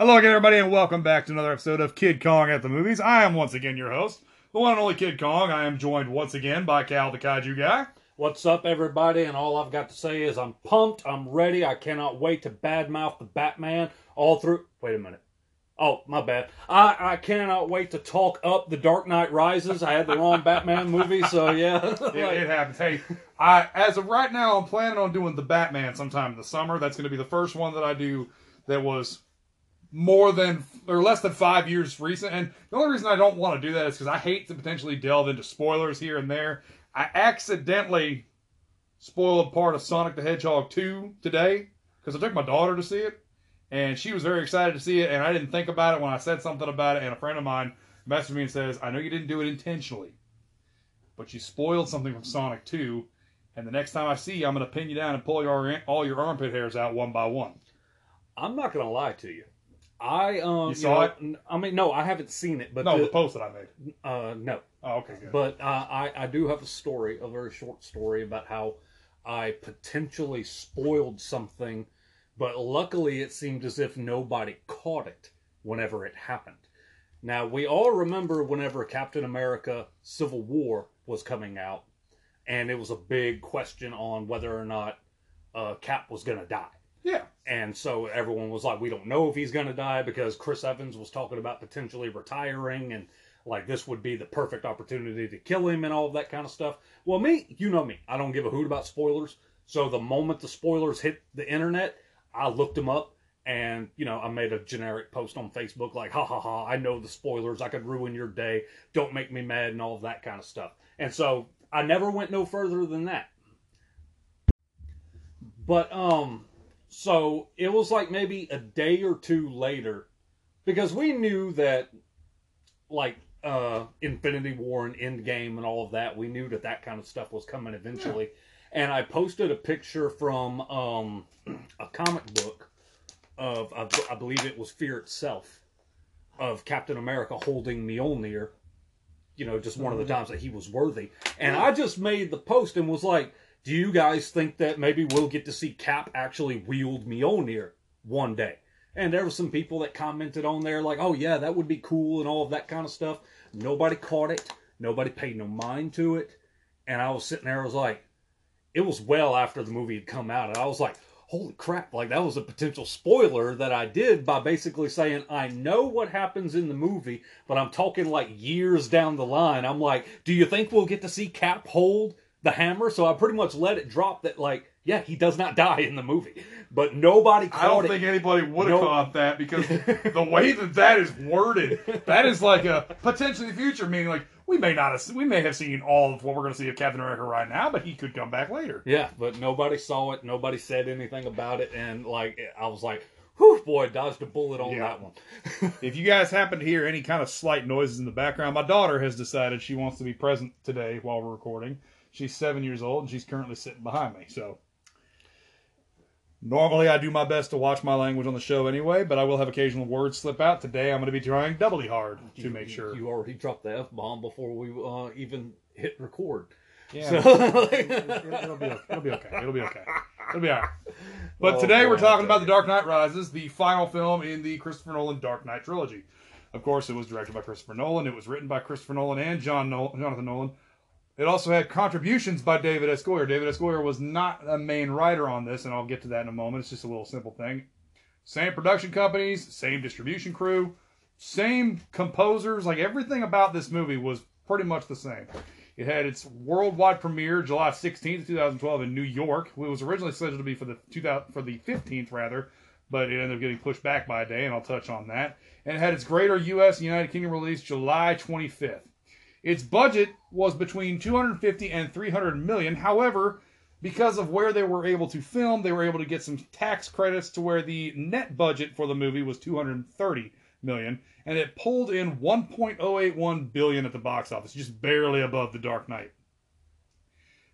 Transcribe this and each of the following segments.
Hello again, everybody, and welcome back to another episode of Kid Kong at the Movies. I am once again your host, the one and only Kid Kong. I am joined once again by Cal the Kaiju Guy. What's up, everybody? And all I've got to say is I'm pumped. I'm ready. I cannot wait to badmouth the Batman all through. Wait a minute. Oh, my bad. I, I cannot wait to talk up the Dark Knight Rises. I had the wrong Batman movie, so yeah. It, it happens. Hey, I as of right now, I'm planning on doing the Batman sometime in the summer. That's going to be the first one that I do that was more than or less than five years recent. And the only reason I don't want to do that is because I hate to potentially delve into spoilers here and there. I accidentally spoiled part of Sonic the Hedgehog 2 today because I took my daughter to see it, and she was very excited to see it, and I didn't think about it when I said something about it, and a friend of mine messaged me and says, "I know you didn't do it intentionally, but you spoiled something from Sonic 2." And the next time I see you, I'm going to pin you down and pull your all your armpit hairs out one by one. I'm not going to lie to you. I um You saw know, it? I mean, no, I haven't seen it, but No, the- the post that I made. uh, no, Oh, okay, good. But uh, I, I do have a story, a very short story about how I potentially spoiled something, but luckily it seemed as if nobody caught it whenever it happened. Now, we all remember whenever Captain America Civil War was coming out, and it was a big question on whether or not uh, Cap was going to die. Yeah, And so everyone was like, we don't know if he's going to die because Chris Evans was talking about potentially retiring and like this would be the perfect opportunity to kill him and all of that kind of stuff. Well, me, you know me. I don't give a hoot about spoilers. So the moment the spoilers hit the internet, I looked them up and, you know, I made a generic post on Facebook like, ha ha ha, I know the spoilers. I could ruin your day. Don't make me mad and all of that kind of stuff. And so I never went no further than that. But, um, so it was like maybe a day or two later because we knew that like uh infinity war and endgame and all of that we knew that that kind of stuff was coming eventually. And i posted a picture from um a comic book of I, I believe it was fear itself of captain america holding mjolnir you know just one of the times that he was worthy. And i just made the post and was like do you guys think that maybe we'll get to see cap actually wield mjolnir one day and there were some people that commented on there like, "Oh yeah, that would be cool" and all of that kind of stuff. Nobody caught it. Nobody paid no mind to it. And I was sitting there, I was like, it was well after the movie had come out, and I was like, "Holy crap!" Like that was a potential spoiler that I did by basically saying I know what happens in the movie, but I'm talking like years down the line. I'm like, "Do you think we'll get to see Cap hold the hammer?" So I pretty much let it drop that like, yeah, he does not die in the movie, but nobody caught I don't it. think anybody would have No. caught that because the way that that is worded, that is like a potentially future. Meaning, like we may not have, we may have seen all of what we're going to see of Captain America right now, but he could come back later. Yeah, but nobody saw it. Nobody said anything about it, and like I was like, "Whew, boy, dodged a bullet on Yeah. that one." If you guys happen to hear any kind of slight noises in the background, my daughter has decided she wants to be present today while we're recording. She's seven years old and she's currently sitting behind me. So normally I do my best to watch my language on the show anyway, but I will have occasional words slip out. Today I'm going to be trying doubly hard to You- make sure. you already dropped the f bomb before we uh, even hit record. Yeah, So, it'll, it'll be okay. It'll be okay. It'll be okay. It'll be all right. But Oh, today we're talking about The Dark Knight Rises, the final film in the Christopher Nolan Dark Knight trilogy. Of course, it was directed by Christopher Nolan. It was written by Christopher Nolan and John Jonathan Nolan. It also had contributions by David S. Goyer. David S. Goyer was not a main writer on this, and I'll get to that in a moment. It's just a little simple thing. Same production companies, same distribution crew, same composers. Like everything about this movie was pretty much the same. It had its worldwide premiere July 16th, 2012 in New York. It was originally scheduled to be for the 2000, for the 15th rather, but it ended up getting pushed back by a day, and I'll touch on that. And it had its greater U.S. and United Kingdom release July 25th. Its budget was between 250 and 300 million. However, because of where they were able to film, they were able to get some tax credits to where the net budget for the movie was 230 million, and it pulled in 1.081 billion at the box office, just barely above The Dark Knight.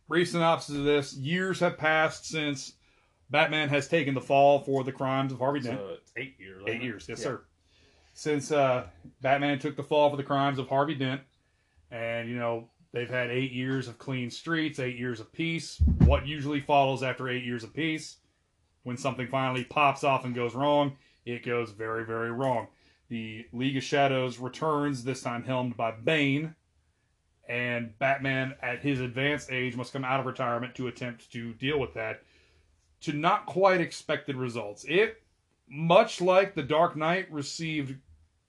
Brief synopsis of this: Years have passed since Batman has taken the fall for the crimes of Harvey Dent. So it's eight years. Eight it? years, yes, Yeah. sir. Since uh, Batman took the fall for the crimes of Harvey Dent, and you know they've had eight years of clean streets, eight years of peace. What usually follows after eight years of peace, when something finally pops off and goes wrong, it goes very, very wrong. The League of Shadows returns, this time helmed by Bane, and Batman, at his advanced age, must come out of retirement to attempt to deal with that to not quite expected results. It, much like The Dark Knight, received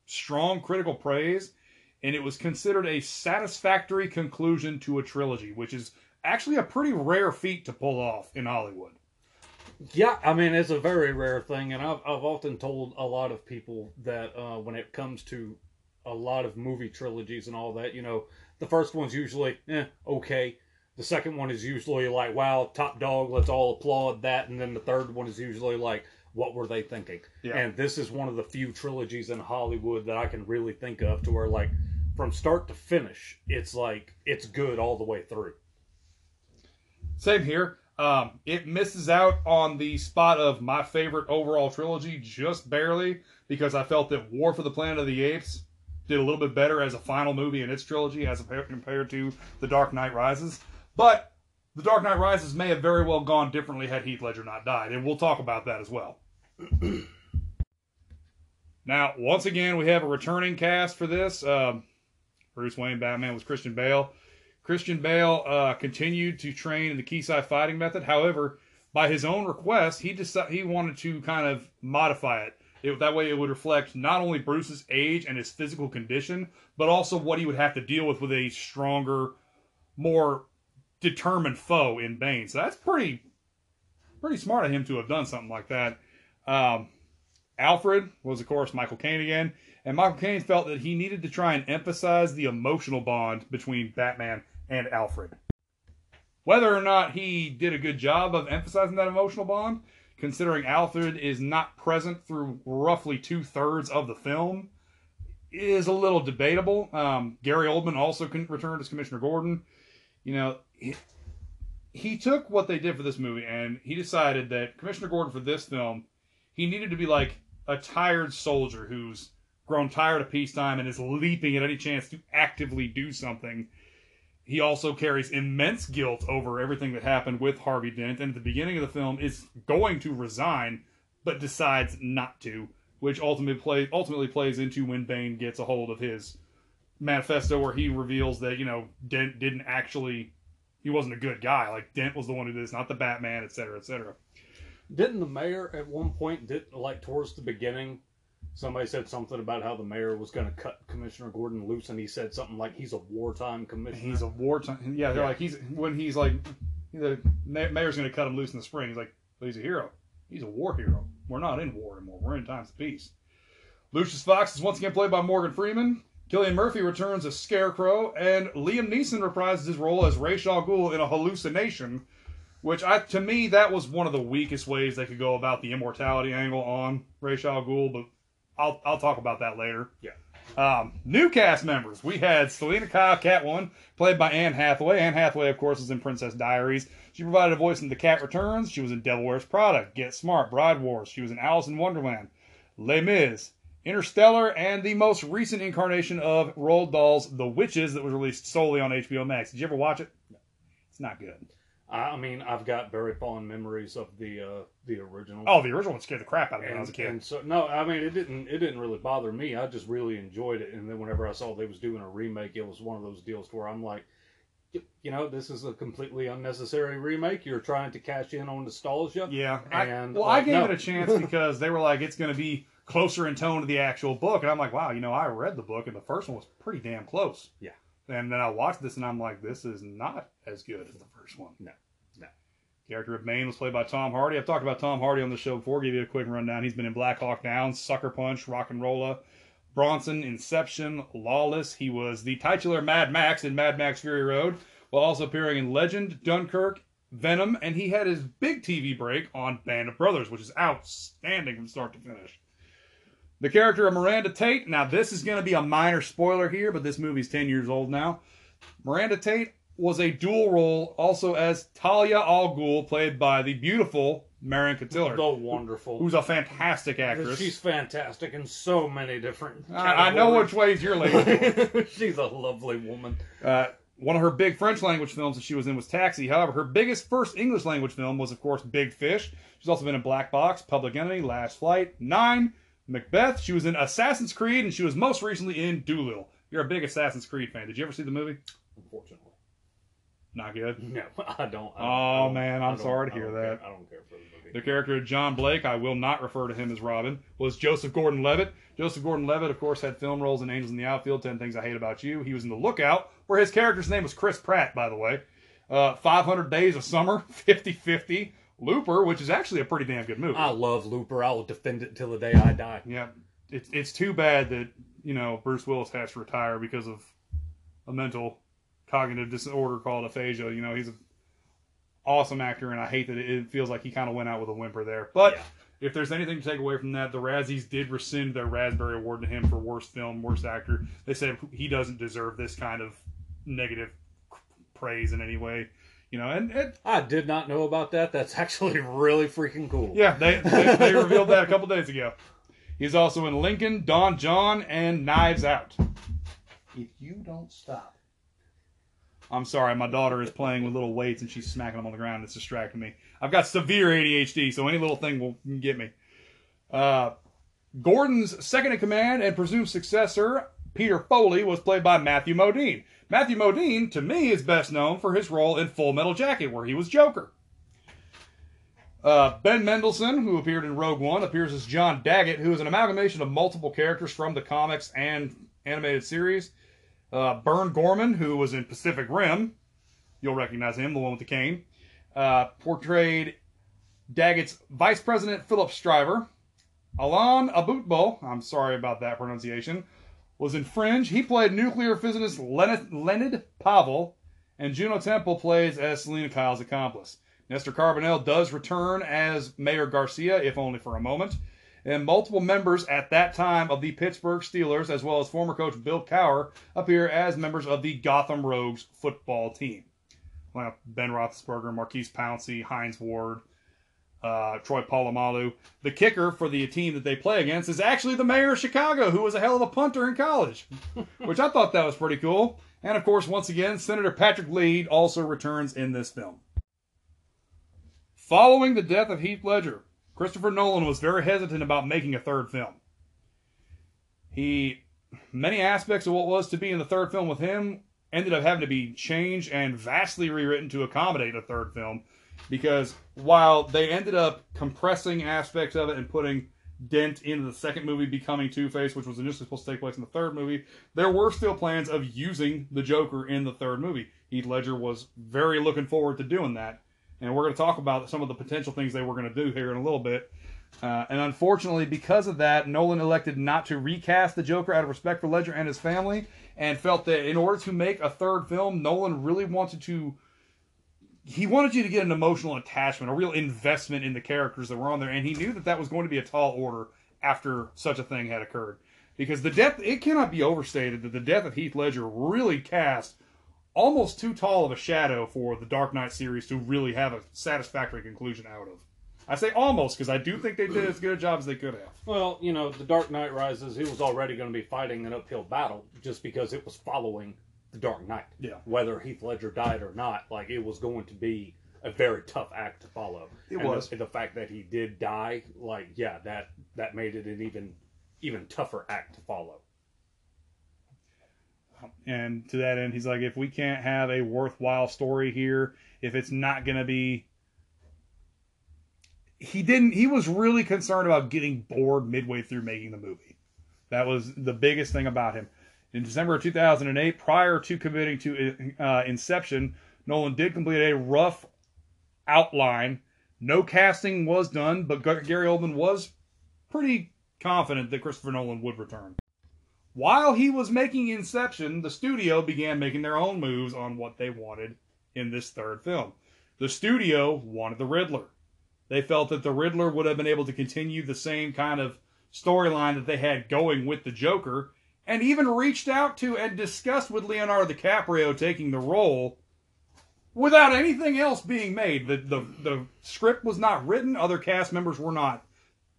strong critical praise, and it was considered a satisfactory conclusion to a trilogy, which is actually a pretty rare feat to pull off in Hollywood. Yeah, I mean it's a very rare thing, and I've I've often told a lot of people that uh, when it comes to a lot of movie trilogies and all that, you know, the first one's usually eh, okay. The second one is usually like, wow, top dog, let's all applaud that, and then the third one is usually like, what were they thinking? Yeah. And this is one of the few trilogies in Hollywood that I can really think of to where like from start to finish, it's like it's good all the way through. Same here. Um, it misses out on the spot of my favorite overall trilogy just barely because I felt that War for the Planet of the Apes did a little bit better as a final movie in its trilogy as compared to The Dark Knight Rises. But The Dark Knight Rises may have very well gone differently had Heath Ledger not died, and we'll talk about that as well. now, once again, we have a returning cast for this. Um, Bruce Wayne Batman was Christian Bale. Christian Bale uh, continued to train in the Keysi fighting method. However, by his own request, he decided he wanted to kind of modify it. it. That way, it would reflect not only Bruce's age and his physical condition, but also what he would have to deal with with a stronger, more determined foe in Bane. So that's pretty, pretty smart of him to have done something like that. Um, Alfred was, of course, Michael Caine again, and Michael Caine felt that he needed to try and emphasize the emotional bond between Batman and Alfred. Whether or not he did a good job of emphasizing that emotional bond, considering Alfred is not present through roughly two thirds of the film, is a little debatable. Um, Gary Oldman also returned as Commissioner Gordon. You know, he, he took what they did for this movie and he decided that Commissioner Gordon for this film, he needed to be like a tired soldier who's grown tired of peacetime and is leaping at any chance to actively do something he also carries immense guilt over everything that happened with Harvey Dent, and at the beginning of the film is going to resign, but decides not to, which ultimately play, ultimately plays into when Bane gets a hold of his manifesto, where he reveals that you know Dent didn't actually, he wasn't a good guy. Like Dent was the one who did this, not the Batman, et cetera, et cetera. Didn't the mayor at one point did like towards the beginning somebody said something about how the mayor was going to cut Commissioner Gordon loose, and he said something like he's a wartime commissioner. He's a wartime. Yeah, they're Yeah. like he's when he's like the ma- mayor's going to cut him loose in the spring. He's like, he's a hero. He's a war hero. We're not in war anymore. We're in times of peace. Lucius Fox is once again played by Morgan Freeman. Cillian Murphy returns as Scarecrow, and Liam Neeson reprises his role as Ra's al Ghul in a hallucination, which I to me that was one of the weakest ways they could go about the immortality angle on Ra's al Ghul, but I'll I'll talk about that later. Yeah. Um, new cast members. We had Selina Kyle Catwoman, played by Anne Hathaway. Anne Hathaway, of course, is in Princess Diaries. She provided a voice in The Cat Returns. She was in Devil Wears Prada, Get Smart, Bride Wars. She was in Alice in Wonderland, Les Mis, Interstellar, and the most recent incarnation of Roald Dahl's The Witches that was released solely on HBO Max. Did you ever watch it? No. It's not good. I I mean, I've got very fond memories of the uh, the original. Oh, the original one scared the crap out of me and, when I was a kid. and so no, I mean it didn't it didn't really bother me. I just really enjoyed it. And then whenever I saw they was doing a remake, it was one of those deals where I'm like, you know, this is a completely unnecessary remake. You're trying to cash in on nostalgia. Yeah. I, And, well, uh, I gave no. it a chance because they were like, it's going to be closer in tone to the actual book. And I'm like, wow, you know, I read the book and the first one was pretty damn close. Yeah. And then I watched this and I'm like, this is not as good as the first one. No. No. Character of Bane was played by Tom Hardy. I've talked about Tom Hardy on the show before. Give you a quick rundown. He's been in Black Hawk Down, Sucker Punch, Rock and Rolla, Bronson, Inception, Lawless. He was the titular Mad Max in Mad Max Fury Road, while also appearing in Legend, Dunkirk, Venom, and he had his big TV break on Band of Brothers, which is outstanding from start to finish. The character of Miranda Tate. Now, this is going to be a minor spoiler here, but this movie's 10 years old now. Miranda Tate was a dual role also as Talia al Ghul, played by the beautiful Marion Cotillard, The wonderful. who's a fantastic actress. She's fantastic in so many different. I, I know which ways you're leaning. She's a lovely woman. Uh, one of her big French language films that she was in was Taxi. However, her biggest first English language film was, of course, Big Fish. She's also been in Black Box, Public Enemy, Last Flight, Nine, Macbeth. She was in Assassin's Creed, and she was most recently in Dolittle. You're a big Assassin's Creed fan. Did you ever see the movie? Unfortunately, Not good. no, I don't. I don't Oh, I don't- man, I'm sorry to hear that. care- I don't care for the movie. The character of John Blake, I will not refer to him as Robin, was Joseph Gordon Levitt. Joseph Gordon Levitt, of course, had film roles in Angels in the Outfield, 10 Things I Hate About You. He was in The Lookout, where his character's name was Chris Pratt, by the way. Uh, 500 Days of Summer, 50 50. Looper, which is actually a pretty damn good movie. I love Looper. I will defend it till the day I die. Yeah, it's it's too bad that you know Bruce Willis has to retire because of a mental cognitive disorder called aphasia. You know, he's an awesome actor, and I hate that it, it feels like he kind of went out with a whimper there. But Yeah. if there's anything to take away from that, the Razzies did rescind their Raspberry Award to him for worst film, worst actor. They said he doesn't deserve this kind of negative praise in any way. You know, and it, I did not know about that. That's actually really freaking cool. yeah, they, they, they revealed that a couple days ago. He's also in Lincoln, Don Jon, and Knives Out. If you don't stop. I'm sorry, my daughter is playing with little weights and she's smacking them on the ground. It's distracting me. I've got severe ADHD, so any little thing will get me. Uh, Gordon's second in command and presumed successor, Peter Foley, was played by Matthew Modine. Matthew Modine, to me, is best known for his role in Full Metal Jacket, where he was Joker. Uh, ben Mendelsohn, who appeared in Rogue One, appears as John Daggett, who is an amalgamation of multiple characters from the comics and animated series. Uh, Gorman, who was in Pacific Rim, you'll recognize him, the one with the cane, uh, portrayed Daggett's Vice President Philip Stryver. Alan Abutbo, I'm sorry about that pronunciation, was in Fringe. He played nuclear physicist Leonid, Leonid Pavel, and Juno Temple plays as Selina Kyle's accomplice. Nestor Carbonell does return as Mayor Garcia, if only for a moment. And multiple members at that time of the Pittsburgh Steelers, as well as former coach Bill Cowher, appear as members of the Gotham Rogues football team. Ben Roethlisberger, Maurkice Pouncey, Hines Ward, uh, Troy Polamalu. The kicker for the team that they play against is actually the mayor of Chicago, who was a hell of a punter in college, which I thought that was pretty cool. And of course, once again, Senator Patrick Lead also returns in this film. Following the death of Heath Ledger, Christopher Nolan was very hesitant about making a third film. He, many aspects of what was to be in the third film with him ended up having to be changed and vastly rewritten to accommodate a third film because while they ended up compressing aspects of it and putting dent into the second movie becoming Two-Face, which was initially supposed to take place in the third movie, there were still plans of using the Joker in the third movie. Heath Ledger was very looking forward to doing that. And we're going to talk about some of the potential things they were going to do here in a little bit. Uh, and unfortunately, because of that, Nolan elected not to recast the Joker out of respect for Ledger and his family, and felt that in order to make a third film, Nolan really wanted to. He wanted you to get an emotional attachment, a real investment in the characters that were on there, and he knew that that was going to be a tall order after such a thing had occurred. Because the death, it cannot be overstated that the death of Heath Ledger really cast almost too tall of a shadow for the Dark Knight series to really have a satisfactory conclusion out of. I say almost because I do think they did as good a job as they could have. Well, you know, The Dark Knight Rises, he was already going to be fighting an uphill battle just because it was following The Dark Knight. Yeah. Whether Heath Ledger died or not, like, it was going to be a very tough act to follow. It And was. The, the fact that he did die, like, yeah, that that made it an even even tougher act to follow. And to that end, he's like, if we can't have a worthwhile story here, if it's not going to be. He didn't. He was really concerned about getting bored midway through making the movie. That was the biggest thing about him. In December of 2008, prior to committing to uh, Inception, Nolan did complete a rough outline. No casting was done, but Gary Oldman was pretty confident that Christopher Nolan would return. While he was making Inception, the studio began making their own moves on what they wanted in this third film. The studio wanted the Riddler. They felt that the Riddler would have been able to continue the same kind of storyline that they had going with the Joker, and even reached out to and discussed with Leonardo DiCaprio taking the role without anything else being made. The the, the script was not written, other cast members were not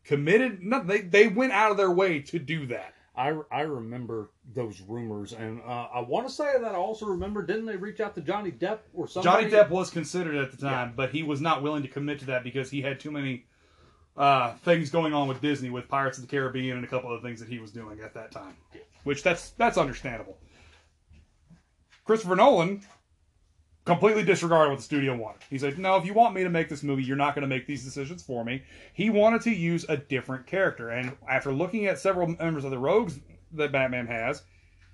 committed. No, they, they went out of their way to do that. I, I remember those rumors, and uh, I want to say that I also remember, didn't they reach out to Johnny Depp or somebody? Johnny Depp was considered at the time, but he was not willing to commit to that because he had too many uh, things going on with Disney, with Pirates of the Caribbean, and a couple of things that he was doing at that time, which that's that's understandable. Christopher Nolan completely disregarded what the studio wanted. He said, "No, if you want me to make this movie, you're not going to make these decisions for me." He wanted to use a different character, and after looking at several members of the Rogues that Batman has,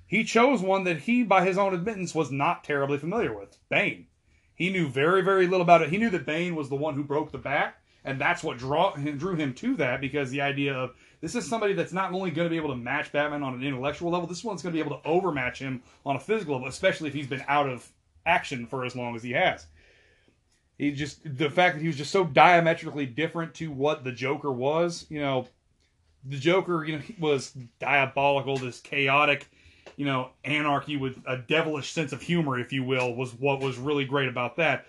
he chose one that he, by his own admittance, was not terribly familiar with: Bane. He knew very, very little about it. He knew that Bane was the one who broke the bat, and that's what draw, drew him to that because the idea of this is somebody that's not only going to be able to match Batman on an intellectual level, this one's going to be able to overmatch him on a physical level, especially if he's been out of action for as long as he has. He just the fact that he was just so diametrically different to what the Joker was, you know, the Joker, you know, was diabolical, this chaotic, you know, anarchy with a devilish sense of humor, if you will, was what was really great about that.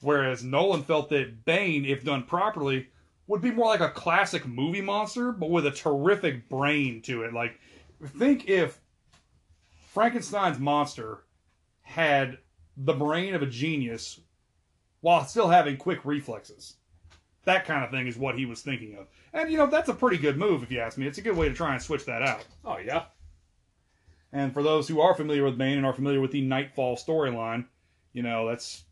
Whereas Nolan felt that Bane, if done properly, would be more like a classic movie monster, but with a terrific brain to it. Like, think if Frankenstein's monster had the brain of a genius while still having quick reflexes. That kind of thing is what he was thinking of. And, you know, that's a pretty good move, if you ask me. It's a good way to try and switch that out. Oh yeah. And for those who are familiar with Bane and are familiar with the Knightfall storyline, you know, that's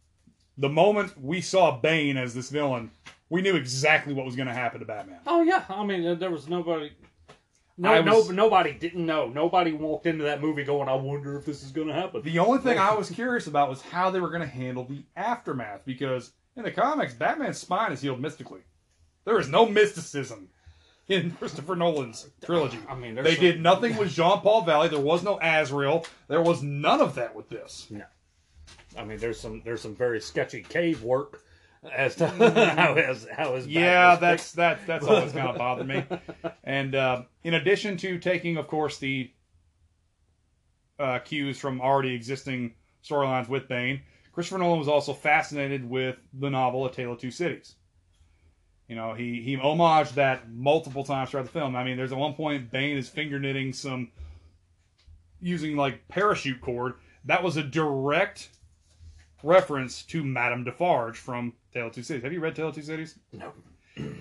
the moment we saw Bane as this villain, we knew exactly what was going to happen to Batman. Oh yeah. I mean, there was nobody. No, was- no, nobody didn't know. Nobody walked into that movie going, "I wonder if this is going to happen." The only thing I was curious about was how they were going to handle the aftermath because in the comics, Batman's spine is healed mystically. There is no mysticism in Christopher Nolan's trilogy. I mean, They some- did nothing with Jean Paul Valley. There was no Azrael. There was none of that with this. No, I mean, there's some there's some very sketchy cave work as to how his how his Yeah, that's that that's always kind of bothered me. And uh, in addition to taking, of course, the uh, cues from already existing storylines with Bane, Christopher Nolan was also fascinated with the novel A Tale of Two Cities. You know, he he homaged that multiple times throughout the film. I mean, there's at one point Bane is finger knitting some using like parachute cord. That was a direct reference to Madame Defarge from Tale of Two Cities. Have you read Tale of Two Cities? no.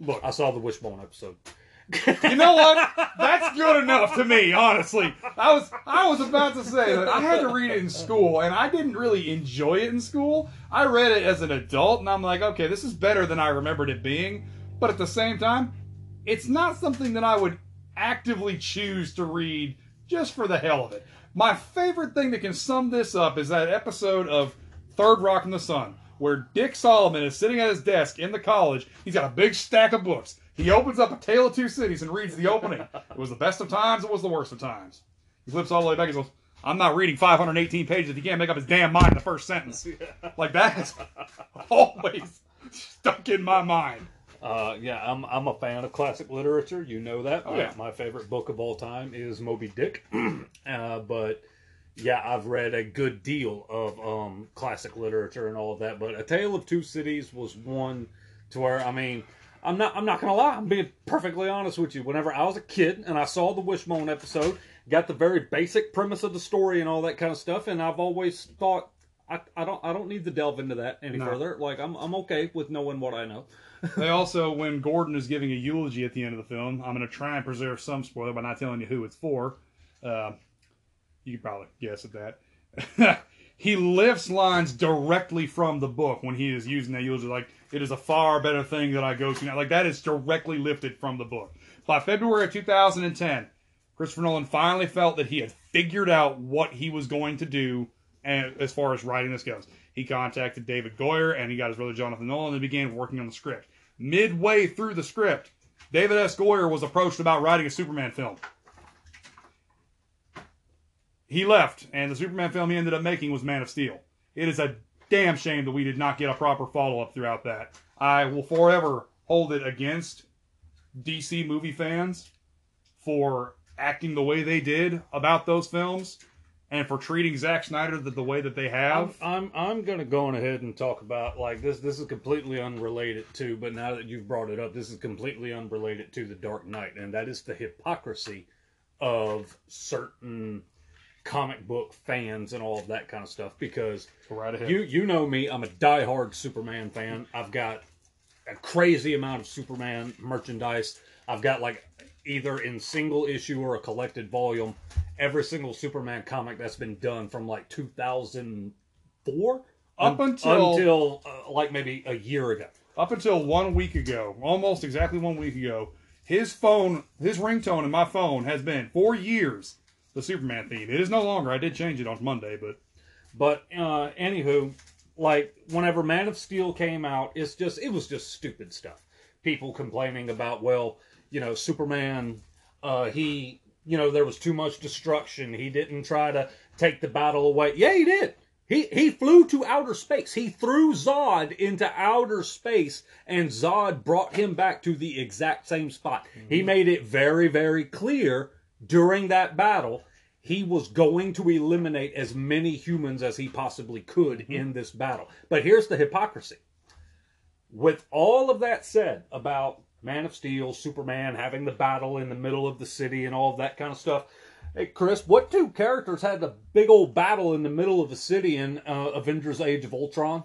Look, I saw the Wishbone episode. You know what? That's good enough to me, honestly. I was I was about to say that I had to read it in school and I didn't really enjoy it in school. I read it as an adult and I'm like, okay, this is better than I remembered it being, but at the same time, it's not something that I would actively choose to read just for the hell of it. My favorite thing that can sum this up is that episode of Third Rock in the Sun where Dick Solomon is sitting at his desk in the college. He's got a big stack of books. He opens up A Tale of Two Cities and reads the opening. It was the best of times, it was the worst of times. He flips all the way back and goes, I'm not reading 518 pages if he can't make up his damn mind in the first sentence. Like that is always stuck in my mind. Uh, yeah, I'm I'm a fan of classic literature. You know that. Oh, yeah. My favorite book of all time is Moby Dick. uh, but yeah, I've read a good deal of um, classic literature and all of that. But A Tale of Two Cities was one to where I mean, I'm not I'm not gonna lie. I'm being perfectly honest with you. Whenever I was a kid and I saw the Wishbone episode, got the very basic premise of the story and all that kind of stuff, and I've always thought. I, I don't I don't need to delve into that any No. further. Like I'm I'm okay with knowing what I know. They also, when Gordon is giving a eulogy at the end of the film, I'm going to try and preserve some spoiler by not telling you who it's for. Uh, you can probably guess at that. he lifts lines directly from the book when he is using that eulogy. Like, it is a far better thing that I go to now. Like, that is directly lifted from the book. By February of 2010, Christopher Nolan finally felt that he had figured out what he was going to do as far as writing this goes. He contacted David Goyer and he got his brother Jonathan Nolan and began working on the script. Midway through the script, David S. Goyer was approached about writing a Superman film. He left, and the Superman film he ended up making was Man of Steel. It is a damn shame that we did not get a proper follow up throughout that. I will forever hold it against DC movie fans for acting the way they did about those films and for treating Zack Snyder the, the way that they have. I'm I'm, I'm going to go on ahead and talk about like this. This is completely unrelated to, but now that you've brought it up, this is completely unrelated to the Dark Knight, and that is the hypocrisy of certain comic book fans and all of that kind of stuff. Because right ahead. you you know me, I'm a diehard Superman fan. I've got a crazy amount of Superman merchandise. I've got like either in single issue or a collected volume every single Superman comic that's been done from like 2004 Up un- until- until uh, like maybe a year ago. Up until one week ago, almost exactly one week ago, his phone, his ringtone in my phone has been for years the Superman theme. It is no longer. I did change it on Monday, but But uh, anywho, like whenever Man of Steel came out, it's just it was just stupid stuff. People complaining about well, you know, Superman, uh, he, you know, there was too much destruction. He didn't try to take the battle away. Yeah, he did. He he flew to outer space. He threw Zod into outer space, and Zod brought him back to the exact same spot. He made it very very clear during that battle he was going to eliminate as many humans as he possibly could in this battle. But here's the hypocrisy. With all of that said about Man of Steel, Superman having the battle in the middle of the city and all of that kind of stuff, hey Chris, what two characters had a big old battle in the middle of the city in uh, Avengers: Age of Ultron?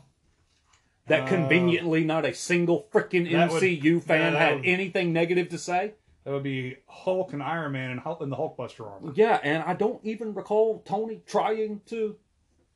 That Uh, conveniently not a single freaking that would- MCU fan yeah, had would- anything negative to say. That would be Hulk and Iron Man and, Hulk, and the Hulkbuster armor. Yeah, and I don't even recall Tony trying to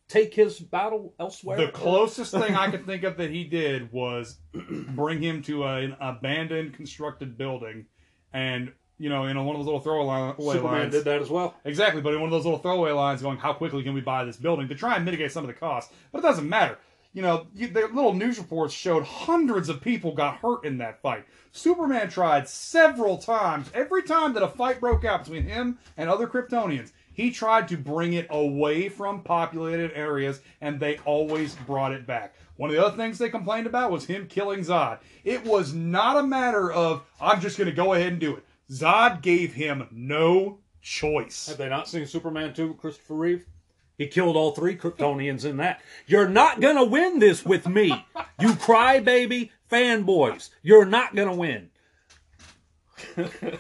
take his battle elsewhere. The closest thing I could think of that he did was bring him to an abandoned constructed building, and you know, in one of those little throwaway Superman lines. did that as well. Exactly, but in one of those little throwaway lines going, how quickly can we buy this building to try and mitigate some of the costs? But it doesn't matter. You know, the little news reports showed hundreds of people got hurt in that fight. Superman tried several times. Every time that a fight broke out between him and other Kryptonians, he tried to bring it away from populated areas, and they always brought it back. One of the other things they complained about was him killing Zod. It was not a matter of, I'm just going to go ahead and do it. Zod gave him no choice. Have they not seen Superman 2 with Christopher Reeve? He killed all three Kryptonians in that. You're not going to win this with me. You crybaby fanboys. You're not going to win.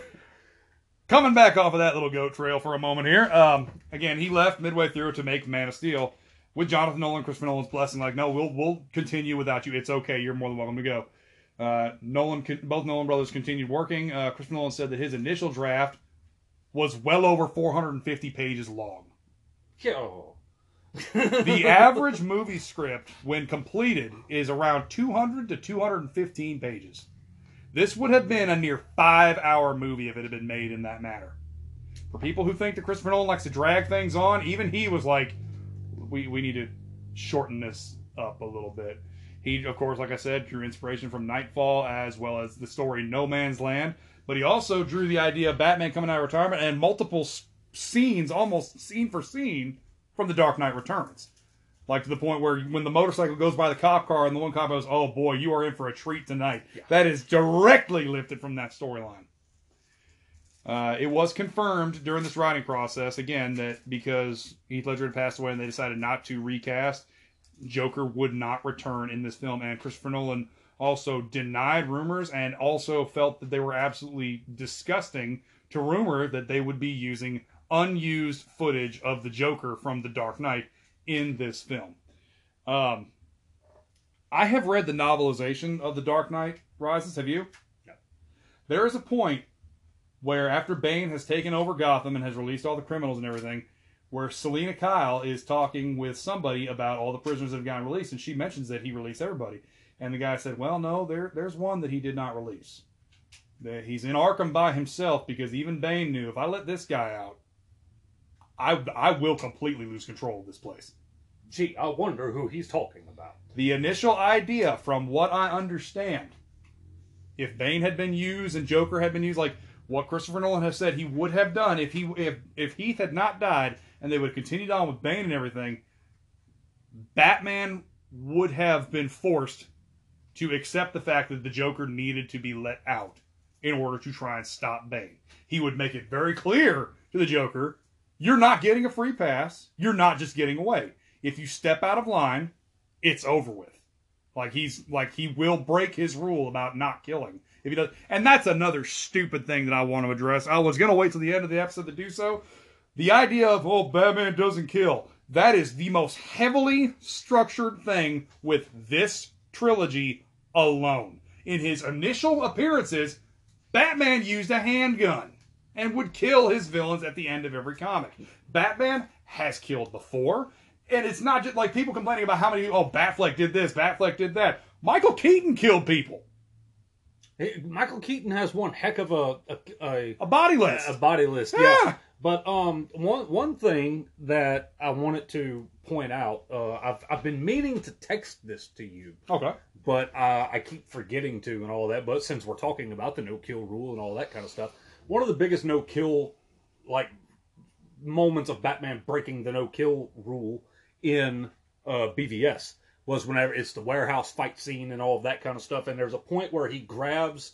Coming back off of that little goat trail for a moment here. Um, again, he left midway through to make Man of Steel with Jonathan Nolan, Christopher Nolan's blessing. Like, no, we'll we'll continue without you. It's okay. You're more than welcome to go. Uh, Nolan, both Nolan brothers continued working. Uh, Christopher Nolan said that his initial draft was well over 450 pages long. Yo. Oh. The average movie script, when completed, is around 200 to 215 pages. This would have been a near five hour movie if it had been made in that manner. For people who think that Christopher Nolan likes to drag things on, even he was like, we, we need to shorten this up a little bit. He, of course, like I said, drew inspiration from Knightfall as well as the story No Man's Land, but he also drew the idea of Batman coming out of retirement and multiple s- scenes, almost scene for scene, from The Dark Knight Returns. Like to the point where when the motorcycle goes by the cop car and the one cop goes, "Oh boy, you are in for a treat tonight." That is directly lifted from that storyline. Uh, it was confirmed during this writing process again that because Heath Ledger had passed away and they decided not to recast, Joker would not return in this film, and Christopher Nolan also denied rumors and also felt that they were absolutely disgusting to rumor that they would be using unused footage of the Joker from The Dark Knight in this film. Um, I have read the novelization of The Dark Knight Rises. Have you? No. There is a point where after Bane has taken over Gotham and has released all the criminals and everything, where Selina Kyle is talking with somebody about all the prisoners that have gotten released, and she mentions that he released everybody. And the guy said, "Well, no, there, there's one that he did not release. That he's in Arkham by himself because even Bane knew if I let this guy out, I, I will completely lose control of this place." Gee, I wonder who he's talking about. The initial idea, from what I understand, if Bane had been used and Joker had been used, like what Christopher Nolan has said he would have done if he if if Heath had not died and they would have continued on with Bane and everything, Batman would have been forced to accept the fact that the Joker needed to be let out in order to try and stop Bane. He would make it very clear to the Joker, you're not getting a free pass. You're not just getting away. If you step out of line, it's over with. Like he's like he will break his rule about not killing if he does. And that's another stupid thing that I want to address. I was gonna wait till the end of the episode to do so. The idea of oh Batman doesn't kill. That is the most heavily structured thing with this trilogy alone. in his initial appearances, Batman used a handgun and would kill his villains at the end of every comic. Batman has killed before, and it's not just like people complaining about how many, oh, Batfleck did this, Batfleck did that. Michael Keaton killed people. Hey, Michael Keaton has one heck of a a, a, A body list. a body list. Yeah. Yeah. But um, one one thing that I wanted to point out, uh, I've I've been meaning to text this to you, Okay. but uh, I keep forgetting to and all that. But since we're talking about the no kill rule and all that kind of stuff, one of the biggest no kill like moments of Batman breaking the no kill rule in uh, BVS was whenever it's the warehouse fight scene and all of that kind of stuff. And there's a point where he grabs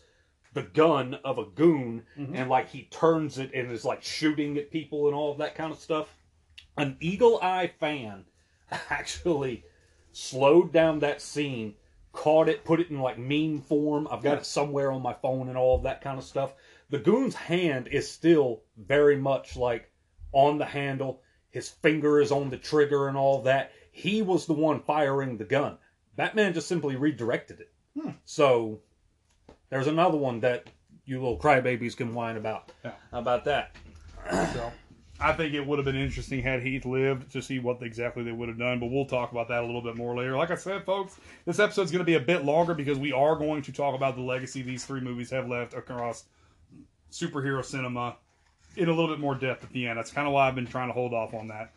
the gun of a goon and like he turns it and is like shooting at people and all of that kind of stuff. An eagle eye fan actually slowed down that scene, caught it, put it in like meme form. I've got it somewhere on my phone and all of that kind of stuff. The goon's hand is still very much like on the handle. His finger is on the trigger and all that. He was the one firing the gun. Batman just simply redirected it. Hmm. So there's another one that you little crybabies can whine about. Yeah. How about that? So I think it would have been interesting had Heath lived to see what exactly they would have done, but we'll talk about that a little bit more later. Like I said, folks, this episode's going to be a bit longer because we are going to talk about the legacy these three movies have left across superhero cinema in a little bit more depth at the end. That's kind of why I've been trying to hold off on that.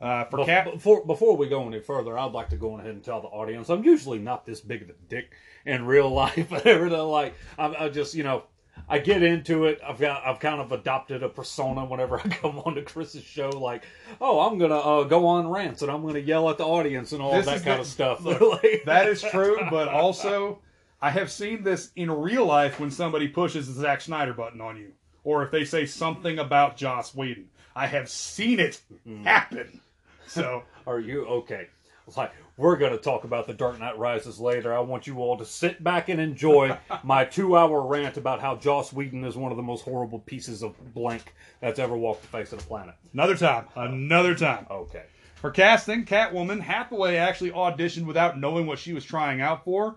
Uh, for Bef- Cap, before before we go any further, I'd like to go on ahead and tell the audience I'm usually not this big of a dick in real life, but everything like I, I just you know I get into it. I've got I've kind of adopted a persona whenever I come on to Chris's show, like oh I'm gonna uh, go on rants and I'm gonna yell at the audience and all This that is kind the- of stuff. look, that is true, but also I have seen this in real life when somebody pushes the Zack Snyder button on you, or if they say something about Joss Whedon. I have seen it hmm. happen. So Are you okay? It's like we're going to talk about the Dark Knight Rises later. I want you all to sit back and enjoy my two-hour rant about how Joss Whedon is one of the most horrible pieces of blank that's ever walked the face of the planet. another time, another time. Okay. For casting, Catwoman, Hathaway actually auditioned without knowing what she was trying out for.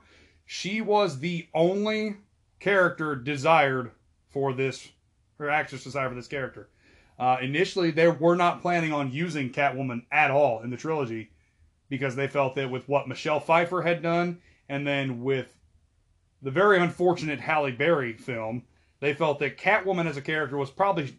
She was the only character desired for this, her actress desired for this character. Uh, initially, they were not planning on using Catwoman at all in the trilogy because they felt that with what Michelle Pfeiffer had done, and then with the very unfortunate Halle Berry film, they felt that Catwoman as a character was probably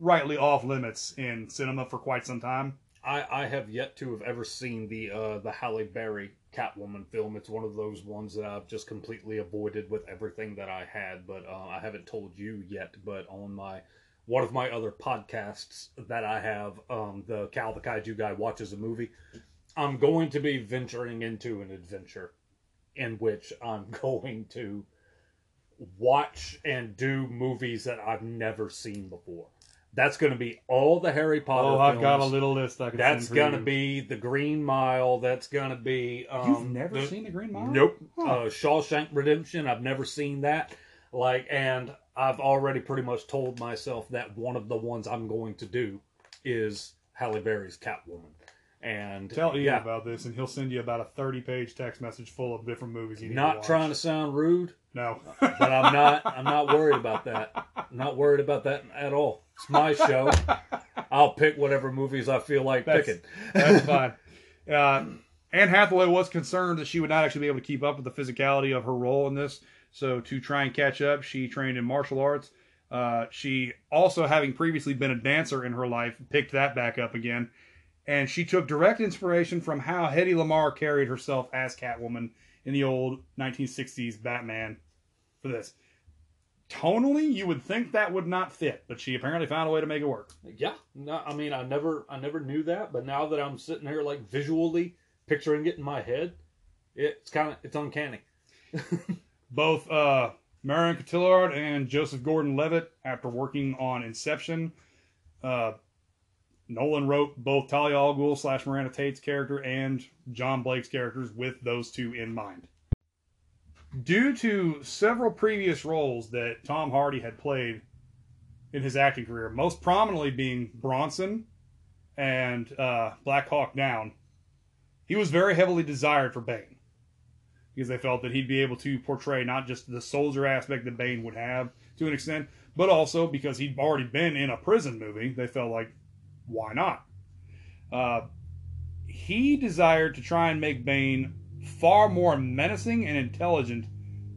rightly off limits in cinema for quite some time. I, I have yet to have ever seen the uh, the Halle Berry Catwoman film. It's one of those ones that I've just completely avoided with everything that I had. But uh, I haven't told you yet. But on my one of my other podcasts that I have, um, the Cal the Kaiju guy watches a movie. I'm going to be venturing into an adventure in which I'm going to watch and do movies that I've never seen before. That's going to be all the Harry Potter. Oh, I've got a little list I can That's gonna be the Green Mile. That's gonna be. Um, You've never the- seen the Green Mile? Nope. Huh. Uh, Shawshank Redemption. I've never seen that. Like, and I've already pretty much told myself that one of the ones I'm going to do is Halle Berry's Catwoman. And Tell Ian yeah, about this, and he'll send you about a thirty-page text message full of different movies you need to not watch. trying to sound rude, No, but I'm not. I'm not worried about that. I'm not worried about that at all. It's my show. I'll pick whatever movies I feel like That's- picking. That's fine. Uh, Anne Hathaway was concerned that she would not actually be able to keep up with the physicality of her role in this. So to try and catch up, she trained in martial arts. Uh, she also, having previously been a dancer in her life, picked that back up again. And she took direct inspiration from how Hedy Lamarr carried herself as Catwoman in the old 1960s Batman for this. Tonally, you would think that would not fit, but she apparently found a way to make it work. Yeah, no, I mean, I never, I never knew that, but now that I'm sitting here, like visually picturing it in my head, it's kind of, it's uncanny. both uh, Marion Cotillard and Joseph Gordon-Levitt, after working on Inception, uh, Nolan wrote both Talia al Ghul slash Miranda Tate's character and John Blake's characters with those two in mind. Due to several previous roles that Tom Hardy had played in his acting career, most prominently being Bronson and uh, Black Hawk Down, he was very heavily desired for Bane. because they felt that he'd be able to portray not just the soldier aspect that Bane would have to an extent, but also because he'd already been in a prison movie, they felt like, why not? Uh, he desired to try and make Bane far more menacing and intelligent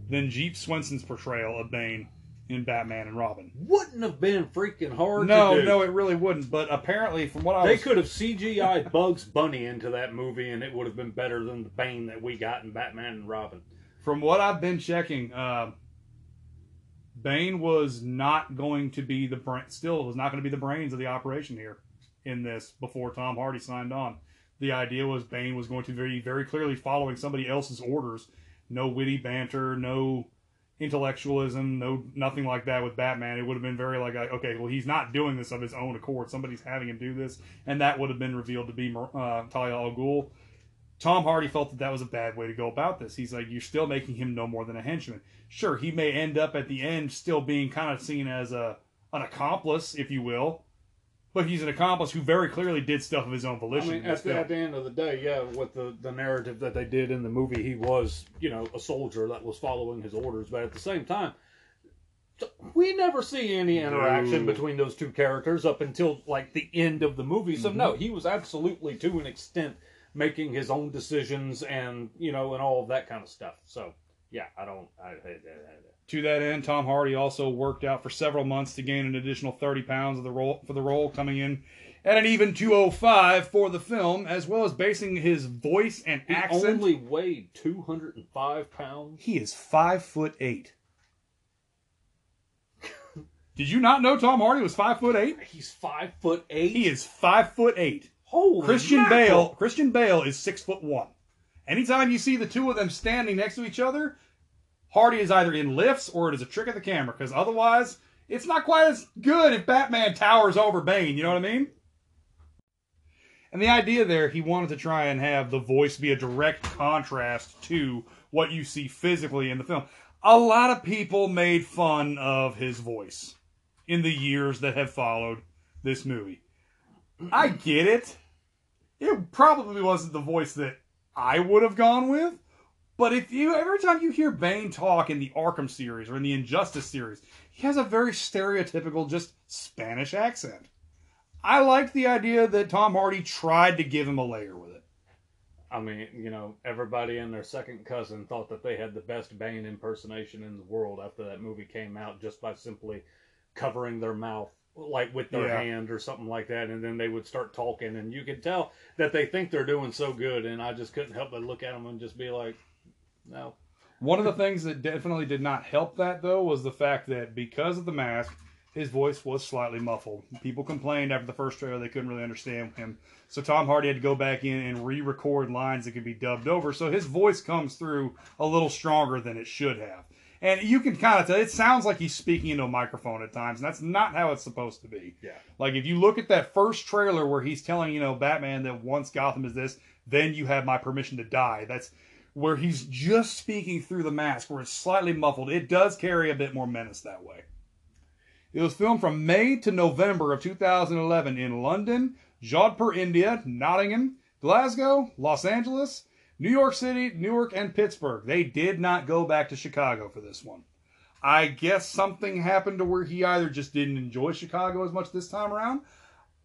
than Jeep Swenson's portrayal of Bane in Batman and Robin. Wouldn't have been freaking hard No, to do. no, it really wouldn't. But apparently, from what I They was, could have CGI Bugs Bunny into that movie, and it would have been better than the Bane that we got in Batman and Robin. from what I've been checking, uh, Bane was not going to be the brain. Still, was not going to be the brains of the operation here in this before Tom Hardy signed on. The idea was Bane was going to be very clearly following somebody else's orders. No witty banter, no intellectualism, no nothing like that with Batman. It would have been very like, okay, well, he's not doing this of his own accord. Somebody's having him do this, and that would have been revealed to be uh, Talia al Ghul. Tom Hardy felt that that was a bad way to go about this. He's like, you're still making him no more than a henchman. Sure, he may end up at the end still being kind of seen as a an accomplice, if you will, but he's an accomplice who very clearly did stuff of his own I volition. mean, at the, at the end of the day, yeah, with the, the narrative that they did in the movie, he was, you know, a soldier that was following his orders. But at the same time, we never see any interaction No. between those two characters up until like the end of the movie. So mm-hmm. no, he was absolutely to an extent making his own decisions and you know and all of that kind of stuff. So yeah, I don't. I, I, I, To that end, Tom Hardy also worked out for several months to gain an additional 30 pounds of the role for the role, coming in at an even 205 for the film, as well as basing his voice and accent. he accent. only weighed two hundred and five pounds. He is five foot eight. Did you not know Tom Hardy was five foot eight? He's five foot eight. He is five foot eight. Holy Christian mackerel. Bale. Christian Bale is six foot one. Anytime you see the two of them standing next to each other, Hardy is either in lifts or it is a trick of the camera. Because otherwise, it's not quite as good if Batman towers over Bane. You know what I mean? And the idea there, he wanted to try and have the voice be a direct contrast to what you see physically in the film. A lot of people made fun of his voice in the years that have followed this movie. I get it. It probably wasn't the voice that I would have gone with. But if you every time you hear Bane talk in the Arkham series or in the Injustice series, he has a very stereotypical just Spanish accent. I liked the idea that Tom Hardy tried to give him a layer with it. I mean, you know, everybody and their second cousin thought that they had the best Bane impersonation in the world after that movie came out just by simply covering their mouth like with their Yeah. hand or something like that and then they would start talking and you could tell that they think they're doing so good and I just couldn't help but look at them and just be like no One of the things that definitely did not help that though was the fact that because of the mask, his voice was slightly muffled. People complained after the first trailer they couldn't really understand him. So Tom Hardy had to go back in and re-record lines that could be dubbed over. So his voice comes through a little stronger than it should have. And you can kind of tell it sounds like he's speaking into a microphone at times, and that's not how it's supposed to be. Yeah. Like if you look at that first trailer where he's telling, you know, Batman that once Gotham is this, then you have my permission to die. That's where he's just speaking through the mask, where it's slightly muffled. It does carry a bit more menace that way. It was filmed from May to November of 2011 in London, Jodhpur, India, Nottingham, Glasgow, Los Angeles, New York City, Newark, and Pittsburgh. They did not go back to Chicago for this one. I guess something happened to where he either just didn't enjoy Chicago as much this time around,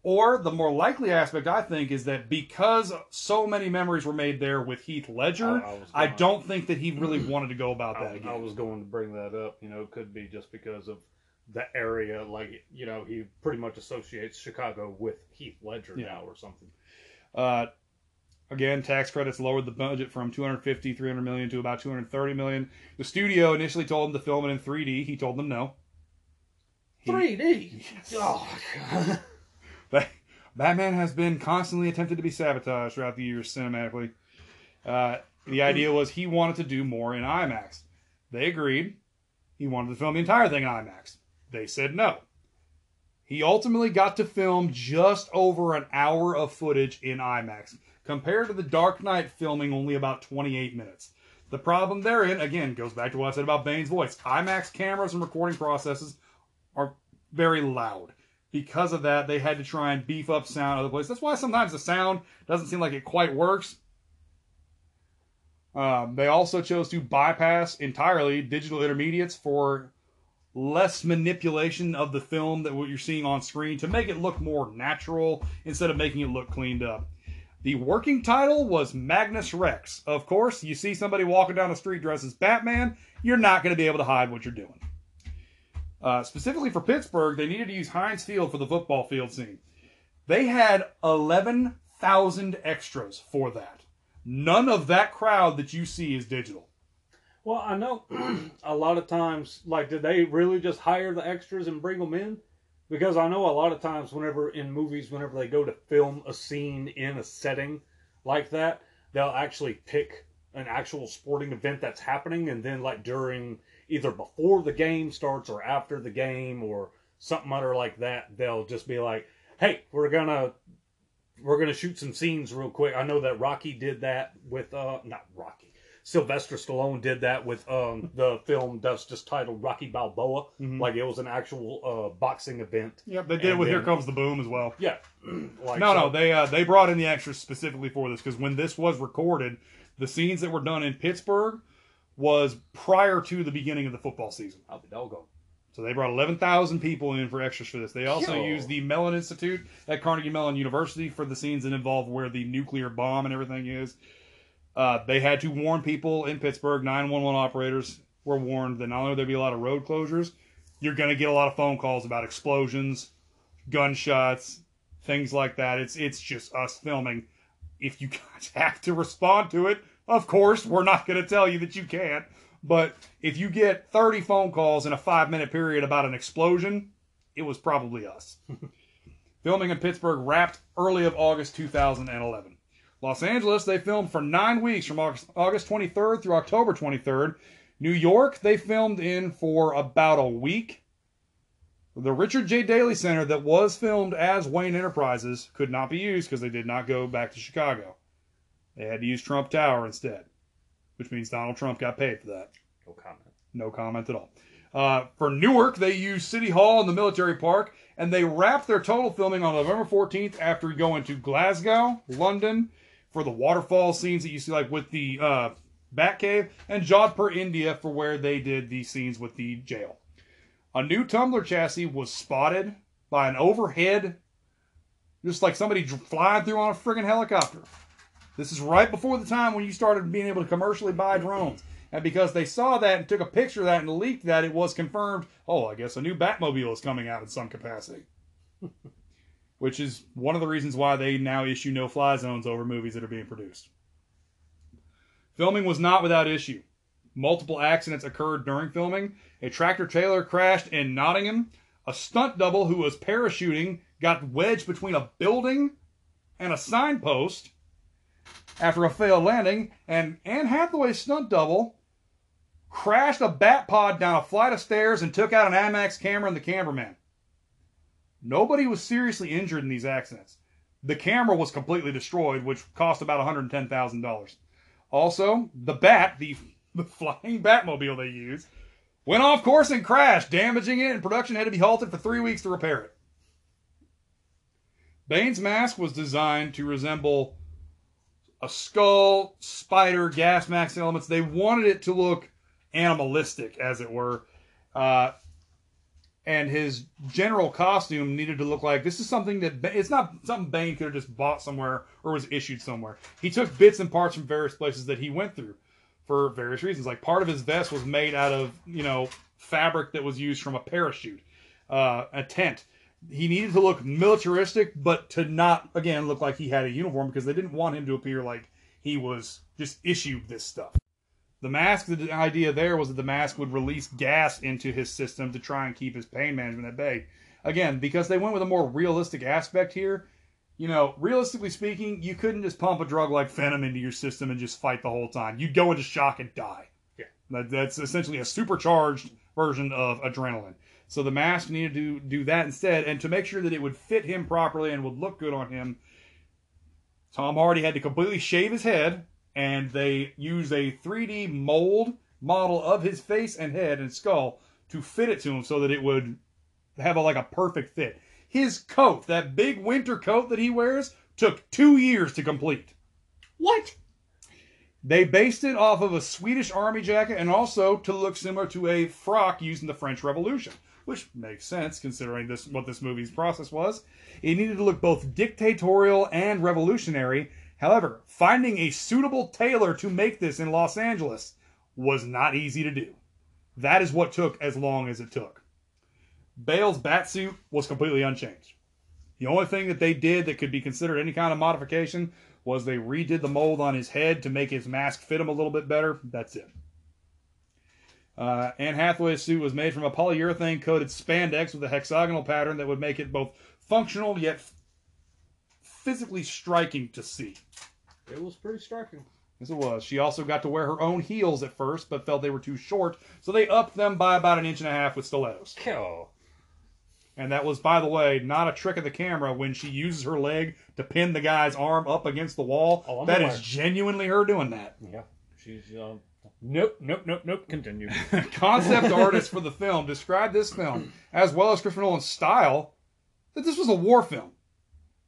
or the more likely aspect, I think, is that because so many memories were made there with Heath Ledger, I- I I, don't think that he really wanted to go about that I, again. I was going to bring that up you know it could be just because of the area like you know he pretty much associates Chicago with Heath Ledger Yeah. now or something Uh, again, tax credits lowered the budget from 250, 300 million to about 230 million. The studio initially told him to film it in 3D. He told them no. He- 3D Yes. oh Ba- Batman has been constantly attempted to be sabotaged throughout the years cinematically. Uh, the idea was he wanted to do more in IMAX. They agreed. He wanted to film the entire thing in IMAX. They said no. He ultimately got to film just over an hour of footage in IMAX, compared to the Dark Knight filming only about 28 minutes. The problem therein, again, goes back to what I said about Bane's voice. IMAX cameras and recording processes are very loud. Because of that, they had to try and beef up sound other places. That's why sometimes the sound doesn't seem like it quite works. Um, they also chose to bypass entirely digital intermediates for less manipulation of the film that what you're seeing on screen to make it look more natural instead of making it look cleaned up. The working title was Magnus Rex. Of course, you see somebody walking down the street dressed as Batman, you're not going to be able to hide what you're doing. Uh, specifically for Pittsburgh, they needed to use Heinz Field for the football field scene. They had 11,000 extras for that. None of that crowd that you see is digital. Well, I know a lot of times, like, did they really just hire the extras and bring them in? Because I know a lot of times, whenever in movies, whenever they go to film a scene in a setting like that, they'll actually pick an actual sporting event that's happening, and then, like, during either before the game starts or after the game or something other like that, they'll just be like, hey, we're gonna we're gonna shoot some scenes real quick. I know that Rocky did that with uh not Rocky. Sylvester Stallone did that with um the film that's just titled Rocky Balboa. Mhm. Like it was an actual uh boxing event. Yep, they did it And with Here Comes the Boom as well. Yeah. like no, so- no, they uh, they brought in the extras specifically for this because when this was recorded, the scenes that were done in Pittsburgh was prior to the beginning of the football season. I'll be doggone. So they brought 11,000 people in for extras for this. They also Yo. used the Mellon Institute at Carnegie Mellon University for the scenes that involve where the nuclear bomb and everything is. Uh, they had to warn people in Pittsburgh. 911 operators were warned that not only would there be a lot of road closures, you're going to get a lot of phone calls about explosions, gunshots, things like that. It's it's just us filming. If you guys have to respond to it, of course, we're not going to tell you that you can't. But if you get 30 phone calls in a five minute period about an explosion, it was probably us. Filming in Pittsburgh wrapped early of August 2011. Los Angeles, they filmed for nine weeks from August, August 23rd through October 23rd. New York, they filmed in for about a week. The Richard J. Daley Center that was filmed as Wayne Enterprises could not be used because they did not go back to Chicago. They had to use Trump Tower instead, which means Donald Trump got paid for that. No comment. No comment at all. Uh, for Newark, they used City Hall and the military park, and they wrapped their total filming on November 14th after going to Glasgow, London, for the waterfall scenes that you see, like with the uh, Batcave, and Jodhpur, India, for where they did the scenes with the jail. A new tumbler chassis was spotted by an overhead, just like somebody flying through on a friggin' helicopter. This is right before the time when you started being able to commercially buy drones. And because they saw that and took a picture of that and leaked that, it was confirmed, oh, I guess a new Batmobile is coming out in some capacity. Which is one of the reasons why they now issue no fly zones over movies that are being produced. Filming was not without issue. Multiple accidents occurred during filming. A tractor trailer crashed in Nottingham. A stunt double who was parachuting got wedged between a building and a signpost after a failed landing, and Anne Hathaway's stunt double crashed a bat pod down a flight of stairs and took out an IMAX camera and the cameraman. Nobody was seriously injured in these accidents. The camera was completely destroyed, which cost about $110,000. Also, the bat, the, the flying Batmobile they used, went off course and crashed, damaging it, and production had to be halted for three weeks to repair it. Bane's mask was designed to resemble a skull, spider, gas mask elements. They wanted it to look animalistic, as it were. Uh, and his general costume needed to look like this is something that it's not something Bane could have just bought somewhere or was issued somewhere. He took bits and parts from various places that he went through for various reasons. Like part of his vest was made out of you know fabric that was used from a parachute, uh, a tent. He needed to look militaristic, but to not again look like he had a uniform because they didn't want him to appear like he was just issued this stuff. The mask, the idea there was that the mask would release gas into his system to try and keep his pain management at bay. Again, because they went with a more realistic aspect here, you know, realistically speaking, you couldn't just pump a drug like Venom into your system and just fight the whole time. You'd go into shock and die. Yeah. That, that's essentially a supercharged version of adrenaline. So the mask needed to do that instead, and to make sure that it would fit him properly and would look good on him, Tom Hardy had to completely shave his head, and they used a 3D mold model of his face and head and skull to fit it to him so that it would have a, like a perfect fit. His coat, that big winter coat that he wears, took two years to complete. What? They based it off of a Swedish army jacket and also to look similar to a frock used in the French Revolution, which makes sense considering this what this movie's process was. It needed to look both dictatorial and revolutionary. However, finding a suitable tailor to make this in Los Angeles was not easy to do. That is what took as long as it took. Bale's batsuit was completely unchanged. The only thing that they did that could be considered any kind of modification was they redid the mold on his head to make his mask fit him a little bit better. That's it. Uh, Anne Hathaway's suit was made from a polyurethane coated spandex with a hexagonal pattern that would make it both functional yet physically striking to see. It was pretty striking. Yes, it was. She also got to wear her own heels at first, but felt they were too short, so they upped them by about an inch and a half with stilettos. Oh. And that was, by the way, not a trick of the camera when she uses her leg to pin the guy's arm up against the wall. Oh, that aware. is genuinely her doing that. Yeah. She's um Nope, nope, nope, nope. Continue. Concept artists for the film described this film, as well as Christopher Nolan's style, that this was a war film.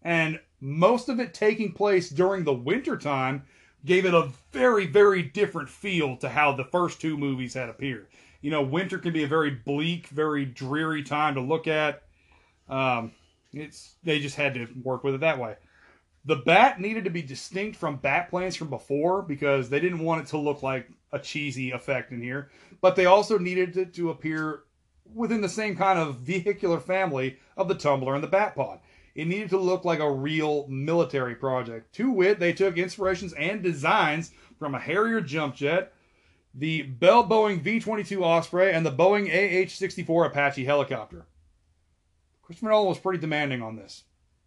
And most of it taking place during the winter time gave it a very, very different feel to how the first two movies had appeared. You know, winter can be a very bleak, very dreary time to look at. Um, it's they just had to work with it that way. The bat needed to be distinct from bat planes from before because they didn't want it to look like a cheesy effect in here. But they also needed it to appear within the same kind of vehicular family of the tumbler and the Batpod. It needed to look like a real military project. To wit, they took inspirations and designs from a Harrier jump jet, the Bell Boeing V 22 Osprey, and the Boeing AH 64 Apache helicopter. Christopher Nolan was pretty demanding on this.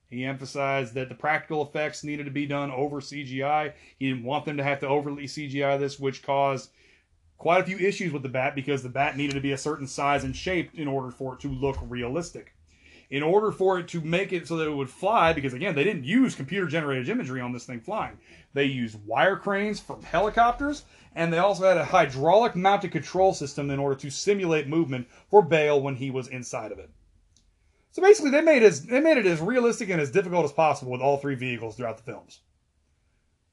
He emphasized that the practical effects needed to be done over CGI. He didn't want them to have to overly CGI this, which caused quite a few issues with the bat because the bat needed to be a certain size and shape in order for it to look realistic. In order for it to make it so that it would fly, because again, they didn't use computer generated imagery on this thing flying. They used wire cranes from helicopters, and they also had a hydraulic mounted control system in order to simulate movement for Bale when he was inside of it. So basically, they made as they made it as realistic and as difficult as possible with all three vehicles throughout the films.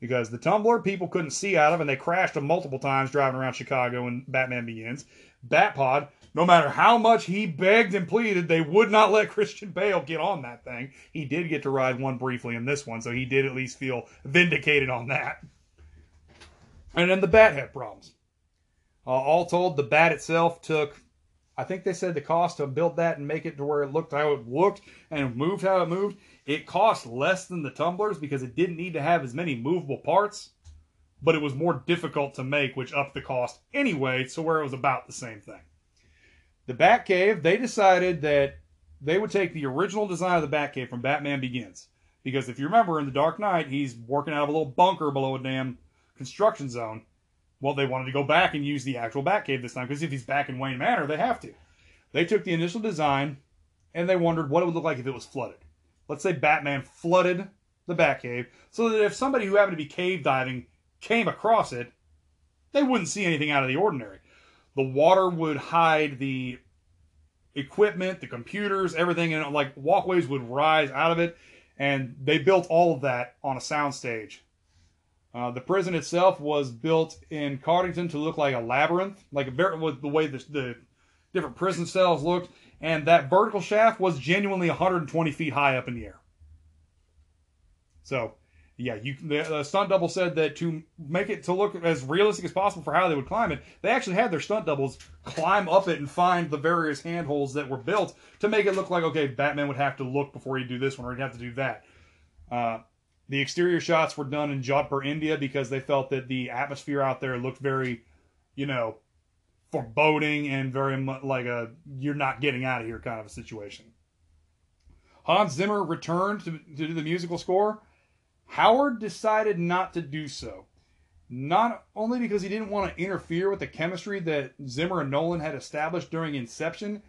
Because the Tumbler, people couldn't see out of, and they crashed them multiple times driving around Chicago when Batman Begins. Batpod, no matter how much he begged and pleaded, they would not let Christian Bale get on that thing. He did get to ride one briefly in this one, so he did at least feel vindicated on that. And then the Bat had problems. Uh, all told, the Bat itself took I think they said the cost to build that and make it to where it looked how it looked and moved how it moved. It cost less than the tumblers because it didn't need to have as many movable parts, but it was more difficult to make, which upped the cost anyway, so where it was about the same thing. The Batcave, they decided that they would take the original design of the Batcave from Batman Begins. Because if you remember in The Dark Knight, he's working out of a little bunker below a damn construction zone. Well, they wanted to go back and use the actual Batcave this time because if he's back in Wayne Manor, they have to. They took the initial design and they wondered what it would look like if it was flooded. Let's say Batman flooded the Batcave so that if somebody who happened to be cave diving came across it, they wouldn't see anything out of the ordinary. The water would hide the equipment, the computers, everything, and like walkways would rise out of it. And they built all of that on a soundstage. Uh, the prison itself was built in Cardington to look like a labyrinth, like a very, with the way the, the different prison cells looked, and that vertical shaft was genuinely 120 feet high up in the air. So, yeah, you the, the stunt double said that to make it to look as realistic as possible for how they would climb it, they actually had their stunt doubles climb up it and find the various handholds that were built to make it look like okay, Batman would have to look before he'd do this one or he'd have to do that. Uh, the exterior shots were done in Jodhpur, India, because they felt that the atmosphere out there looked very, you know, foreboding and very much like a you're not getting out of here kind of a situation. Hans Zimmer returned to, to do the musical score. Howard decided not to do so. Not only because he didn't want to interfere with the chemistry that Zimmer and Nolan had established during Inception,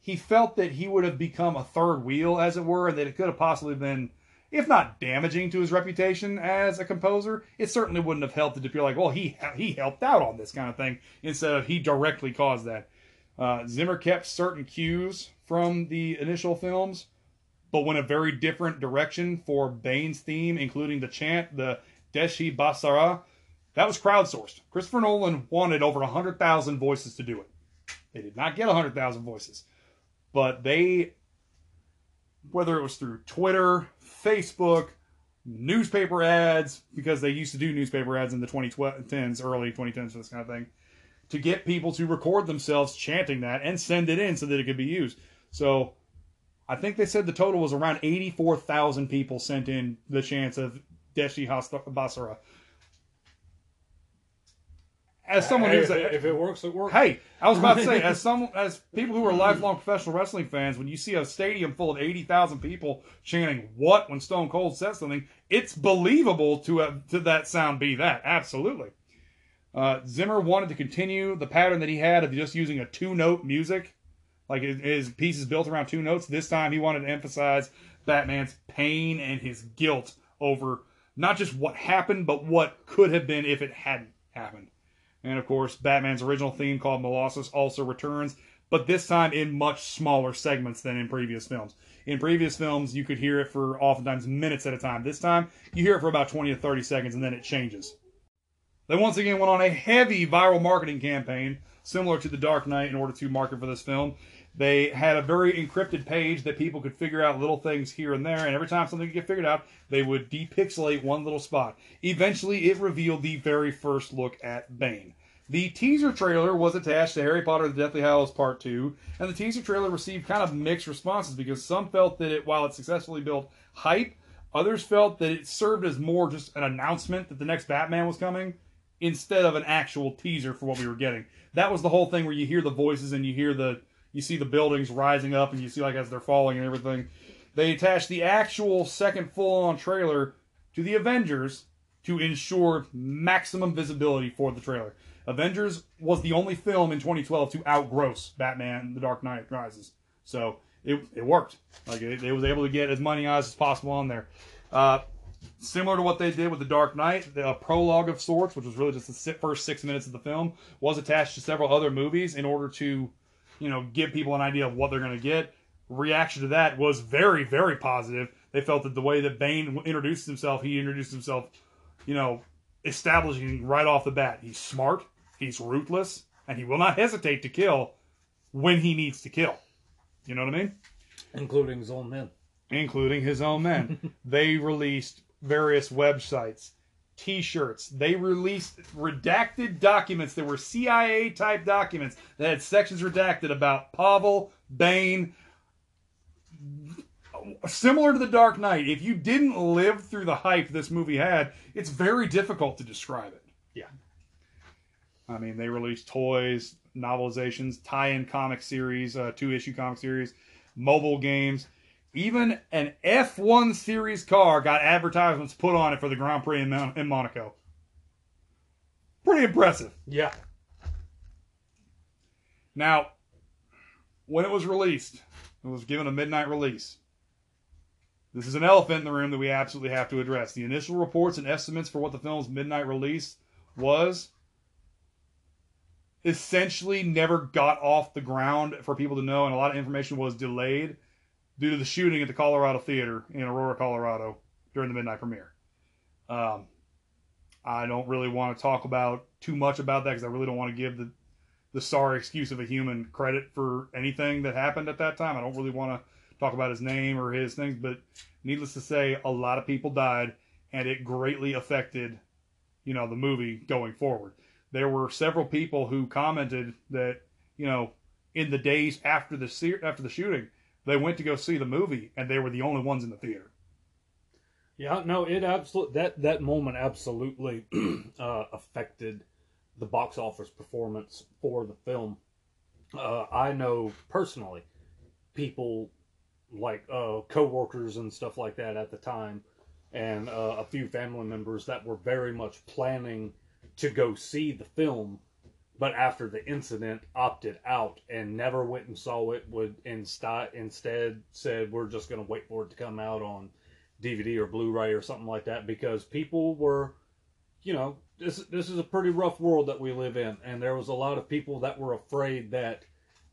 he felt that he would have become a third wheel, as it were, and that it could have possibly been if not damaging to his reputation as a composer, it certainly wouldn't have helped it to be like, well, he he helped out on this kind of thing instead of he directly caused that. Uh, Zimmer kept certain cues from the initial films, but went a very different direction for Bane's theme, including the chant, the Deshi Basara, That was crowdsourced. Christopher Nolan wanted over 100,000 voices to do it. They did not get 100,000 voices. But they, whether it was through Twitter, Facebook, newspaper ads, because they used to do newspaper ads in the 2010s, early 2010s for this kind of thing, to get people to record themselves chanting that and send it in so that it could be used. So I think they said the total was around 84,000 people sent in the chants of Deshi Basara. As someone Hey, who's if, a, it, if it works, it works. Hey, I was about to say, as some as people who are lifelong professional wrestling fans, when you see a stadium full of eighty thousand people chanting "What" when Stone Cold says something, it's believable to have, to that sound be that. Absolutely. Uh, Zimmer wanted to continue the pattern that he had of just using a two note music, like his, his piece is built around two notes. This time, he wanted to emphasize Batman's pain and his guilt over not just what happened, but what could have been if it hadn't happened. And of course, Batman's original theme called Molossus also returns, but this time in much smaller segments than in previous films. In previous films, you could hear it for oftentimes minutes at a time. This time, you hear it for about 20 to 30 seconds and then it changes. They once again went on a heavy viral marketing campaign, similar to The Dark Knight, in order to market for this film. They had a very encrypted page that people could figure out little things here and there, and every time something could get figured out, they would depixelate one little spot. Eventually, it revealed the very first look at Bane. The teaser trailer was attached to Harry Potter the Deathly Hallows Part 2, and the teaser trailer received kind of mixed responses because some felt that it, while it successfully built hype, others felt that it served as more just an announcement that the next Batman was coming instead of an actual teaser for what we were getting. That was the whole thing where you hear the voices and you hear the you see the buildings rising up and you see like as they're falling and everything. They attached the actual second full-on trailer to the Avengers to ensure maximum visibility for the trailer. Avengers was the only film in 2012 to outgross Batman: The Dark Knight Rises, so it, it worked. Like it, it was able to get as many eyes as possible on there. Uh, similar to what they did with The Dark Knight, the, a prologue of sorts, which was really just the first six minutes of the film, was attached to several other movies in order to, you know, give people an idea of what they're going to get. Reaction to that was very, very positive. They felt that the way that Bane introduced himself, he introduced himself, you know, establishing right off the bat. He's smart, he's ruthless, and he will not hesitate to kill when he needs to kill. You know what I mean? including his own men. including his own men. they released various websites, T-shirts. They released redacted documents that were CIA type documents that had sections redacted about Pavel, Bane. Similar to the Dark Knight, if you didn't live through the hype this movie had, it's very difficult to describe it. Yeah. I mean, they released toys, novelizations, tie-in comic series, uh, two-issue comic series, mobile games. Even an F1 series car got advertisements put on it for the Grand Prix in, Mon- in Monaco. Pretty impressive. Yeah. Now, when it was released, it was given a midnight release. This is an elephant in the room that we absolutely have to address. The initial reports and estimates for what the film's midnight release was essentially never got off the ground for people to know, and a lot of information was delayed due to the shooting at the Colorado Theater in Aurora, Colorado during the midnight premiere. Um, I don't really want to talk about too much about that because I really don't want to give the the sorry excuse of a human credit for anything that happened at that time. I don't really want to talk about his name or his things, but needless to say, a lot of people died, and it greatly affected, you know, the movie going forward. There were several people who commented that, you know, in the days after the after the shooting, they went to go see the movie, and they were the only ones in the theater. Yeah, no, it absolutely that that moment absolutely uh, affected the box office performance for the film. Uh, I know personally people like uh, co-workers and stuff like that at the time, and uh, a few family members that were very much planning to go see the film, but after the incident opted out and never went and saw it. Would instead instead said we're just going to wait for it to come out on DVD or Blu-ray or something like that because people were, you know, this this is a pretty rough world that we live in, and there was a lot of people that were afraid that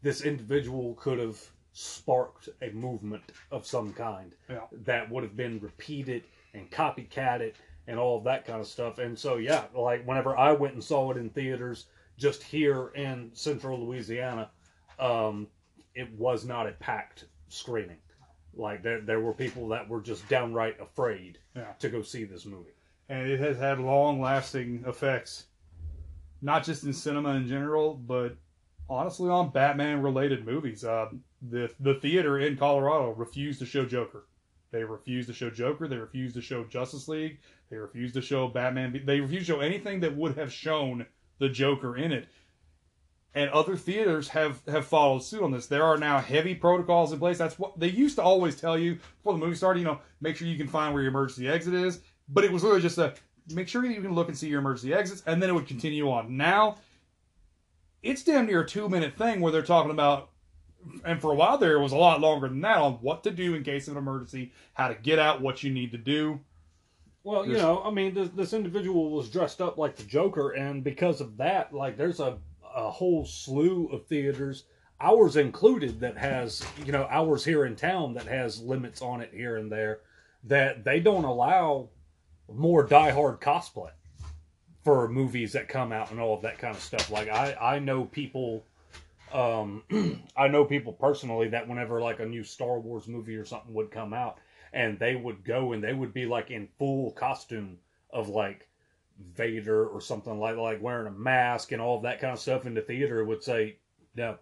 this individual could have sparked a movement of some kind Yeah. that would have been repeated and copycatted and all of that kind of stuff. And so yeah, like whenever I went and saw it in theaters just here in Central Louisiana, um, it was not a packed screening. Like there, there were people that were just downright afraid Yeah. to go see this movie. and it has had long-lasting effects, not just in cinema in general, but honestly on Batman-related movies. Uh, the the theater in Colorado refused to show Joker. They refused to show Joker. They refused to show Justice League. They refused to show Batman. They refused to show anything that would have shown the Joker in it. And other theaters have have followed suit on this. There are now heavy protocols in place. That's what they used to always tell you before the movie started. You know, make sure you can find where your emergency exit is. But it was literally just a make sure you can look and see your emergency exits, and then it would continue on. Now, it's damn near a two minute thing where they're talking about, and for a while there, it was a lot longer than that on what to do in case of an emergency, how to get out, what you need to do. Well, you know, I mean, this, this individual was dressed up like the Joker, and because of that, like, there's a, a whole slew of theaters, ours included, that has, you know, ours here in town that has limits on it here and there, that they don't allow more diehard cosplay for movies that come out and all of that kind of stuff. Like, I, I know people. Um, I know people personally that whenever like a new Star Wars movie or something would come out, and they would go and they would be like in full costume of like Vader or something like like wearing a mask and all that kind of stuff in the theater would say no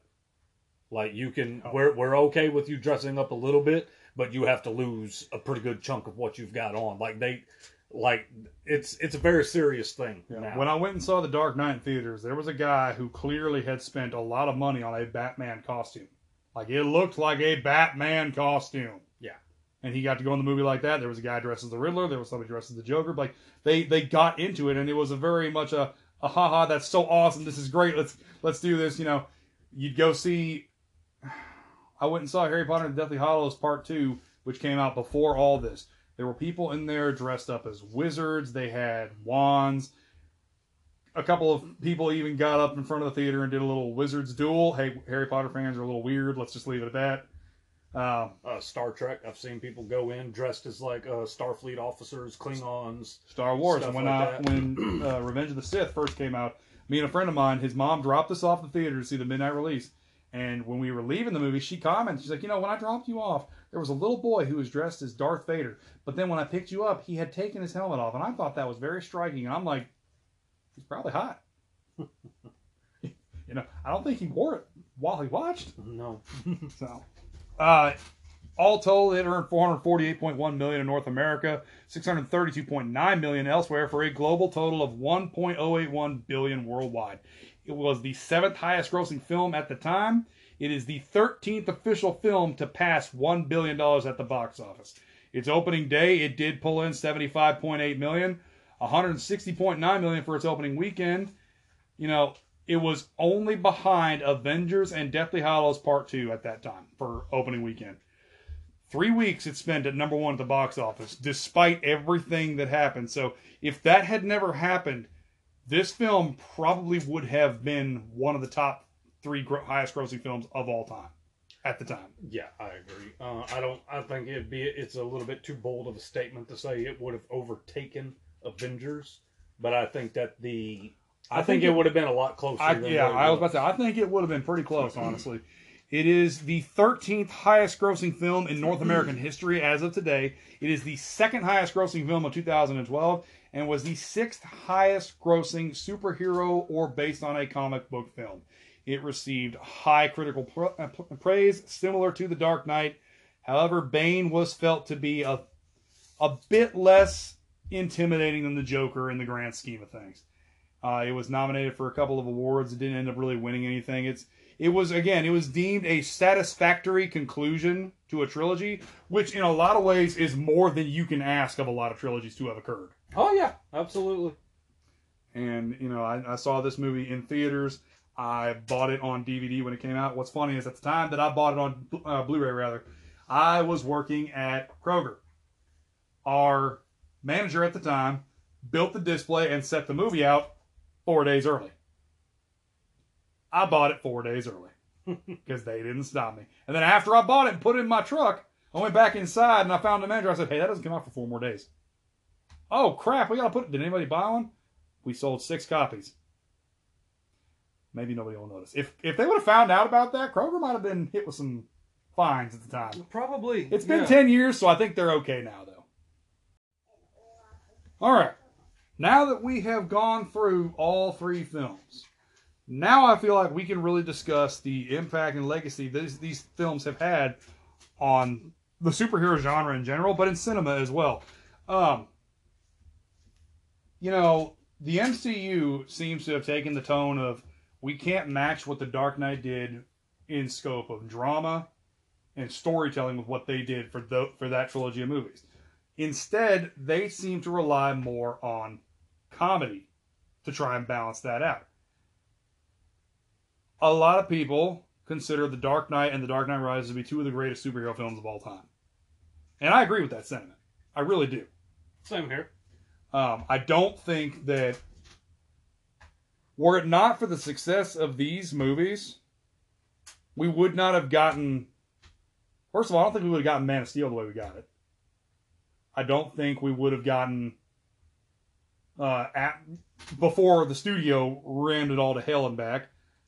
like you can oh. we're we're okay with you dressing up a little bit but you have to lose a pretty good chunk of what you've got on like they like it's it's a very serious thing now. When I went and saw The Dark Knight in theaters, there was a guy who clearly had spent a lot of money on a Batman costume. Like it looked like a Batman costume. Yeah. And he got to go in the movie like that. There was a guy dressed as the Riddler. There was somebody dressed as the Joker. Like they they got into it, and it was a very much a a haha. That's so awesome. This is great. Let's let's do this. You know, you'd go see. I went and saw Harry Potter and the Deathly Hallows Part Two, which came out before all this. There were people in there dressed up as wizards. They had wands. A couple of people even got up in front of the theater and did a little wizards duel. Hey, Harry Potter fans are a little weird. Let's just leave it at that. Um, uh, Star Trek I've seen people go in dressed as like uh, Starfleet officers Klingons Star Wars. And when like I, when uh, Revenge of the Sith first came out, me and a friend of mine, his mom dropped us off the theater to see the midnight release. And when we were leaving the movie, she commented, she's like, you know, when I dropped you off, there was a little boy who was dressed as Darth Vader. But then when I picked you up, he had taken his helmet off, and I thought that was very striking. And I'm like, he's probably hot. you know, I don't think he wore it while he watched. no So, uh, all told, it earned 448.1 million in North America, 632.9 million elsewhere, for a global total of 1.081 billion worldwide. It was the seventh highest grossing film at the time. It is the 13th official film to pass $1 billion at the box office. Its opening day, it did pull in 75.8 million, 160.9 million for its opening weekend. You know, it was only behind Avengers and Deathly Hallows Part 2 at that time for opening weekend. Three weeks it spent at number one at the box office, despite everything that happened. So if that had never happened, this film probably would have been one of the top three gro- highest grossing films of all time at the time. Yeah, I agree. Uh, I don't. I think it'd be. It's a little bit too bold of a statement to say it would have overtaken Avengers, but I think that the. I, I think, think it, would have been a lot closer. I, yeah, I was about to say, I think it would have been pretty close, honestly. It is the 13th highest grossing film in North American history as of today. It is the second highest grossing film of 2012 and was the sixth highest grossing superhero or based on a comic book film. It received high critical uh, praise, similar to The Dark Knight. However, Bane was felt to be a, a bit less intimidating than the Joker in the grand scheme of things. Uh, it was nominated for a couple of awards. It didn't end up really winning anything. It's it was again it was deemed a satisfactory conclusion to a trilogy, which in a lot of ways is more than you can ask of a lot of trilogies to have occurred. Oh yeah, absolutely. And you know, I, I saw this movie in theaters. I bought it on DVD when it came out. What's funny is at the time that I bought it on uh, Blu-ray, rather, I was working at Kroger. Our manager at the time built the display and set the movie out four days early. I bought it four days early because they didn't stop me. And then after I bought it and put it in my truck, I went back inside and I found the manager. I said, "Hey, that doesn't come out for four more days." Oh crap, we gotta put. It. Did anybody buy one? We sold six copies. Maybe nobody will notice. If if they would have found out about that, Kroger might have been hit with some fines at the time. Probably. It's been yeah. 10 years, so I think they're okay now, though. All right. Now that we have gone through all three films, now I feel like we can really discuss the impact and legacy these, these films have had on the superhero genre in general, but in cinema as well. Um, you know, the MCU seems to have taken the tone of we can't match what the Dark Knight did in scope of drama and storytelling with what they did for the, for that trilogy of movies. Instead, they seem to rely more on comedy to try and balance that out. A lot of people consider The Dark Knight and The Dark Knight Rises to be two of the greatest superhero films of all time. And I agree with that sentiment. I really do. Same here. Um, I don't think that were it not for the success of these movies, we would not have gotten. First of all, I don't think we would have gotten Man of Steel the way we got it. I don't think we would have gotten uh, at before the studio rammed it all to hell and back.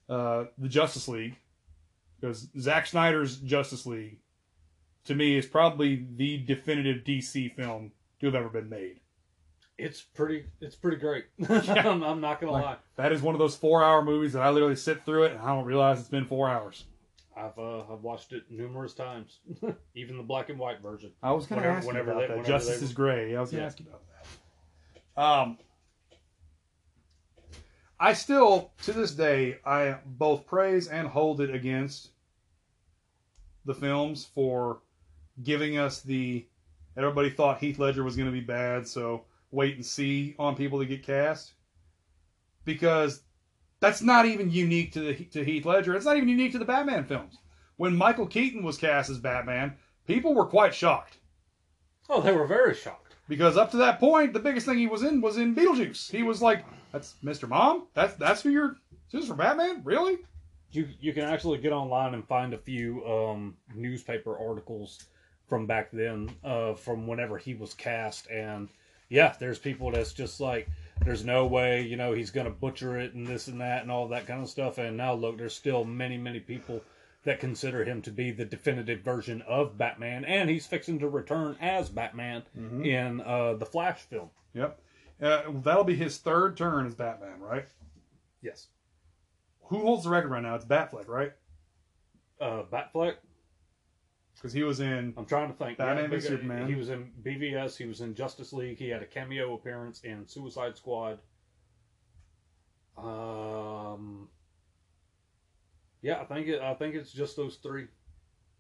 Uh, the Justice League, because Zack Snyder's Justice League, to me, is probably the definitive DC film to have ever been made. It's pretty. It's pretty great. I'm, I'm not gonna Like, lie. That is one of those four-hour movies that I literally sit through it and I don't realize it's been four hours. I've uh, I've watched it numerous times, even the black and white version. I was to Whenever- ask you whenever about they- that. Justice they- is Gray. I was going to Yeah. ask you about that. Um, I still, to this day, I both praise and hold it against the films for giving us the. Everybody thought Heath Ledger was going to be bad, so wait and see on people to get cast. Because that's not even unique to the, to Heath Ledger. It's not even unique to the Batman films. When Michael Keaton was cast as Batman, people were quite shocked Oh, they were very shocked. Because up to that point, the biggest thing he was in was in Beetlejuice. He was like, "That's Mr. Mom. That's that's who you're. This is for Batman, really?" You you can actually get online and find a few um, newspaper articles from back then, uh, from whenever he was cast, and yeah, there's people that's just like, there's no way, you know, he's gonna butcher it and this and that and all that kind of stuff. And now look, there's still many many people that consider him to be the definitive version of Batman, and he's fixing to return as Batman in uh, the Flash film. Yep. Uh, that'll be his third turn as Batman, right? Yes. Who holds the record right now? It's Batfleck, right? Uh, Batfleck. Because he was in. I'm trying to think. Batman because Superman. He was in BVS. He was in Justice League. He had a cameo appearance in Suicide Squad. Um. Yeah, I think it. I think it's just those three.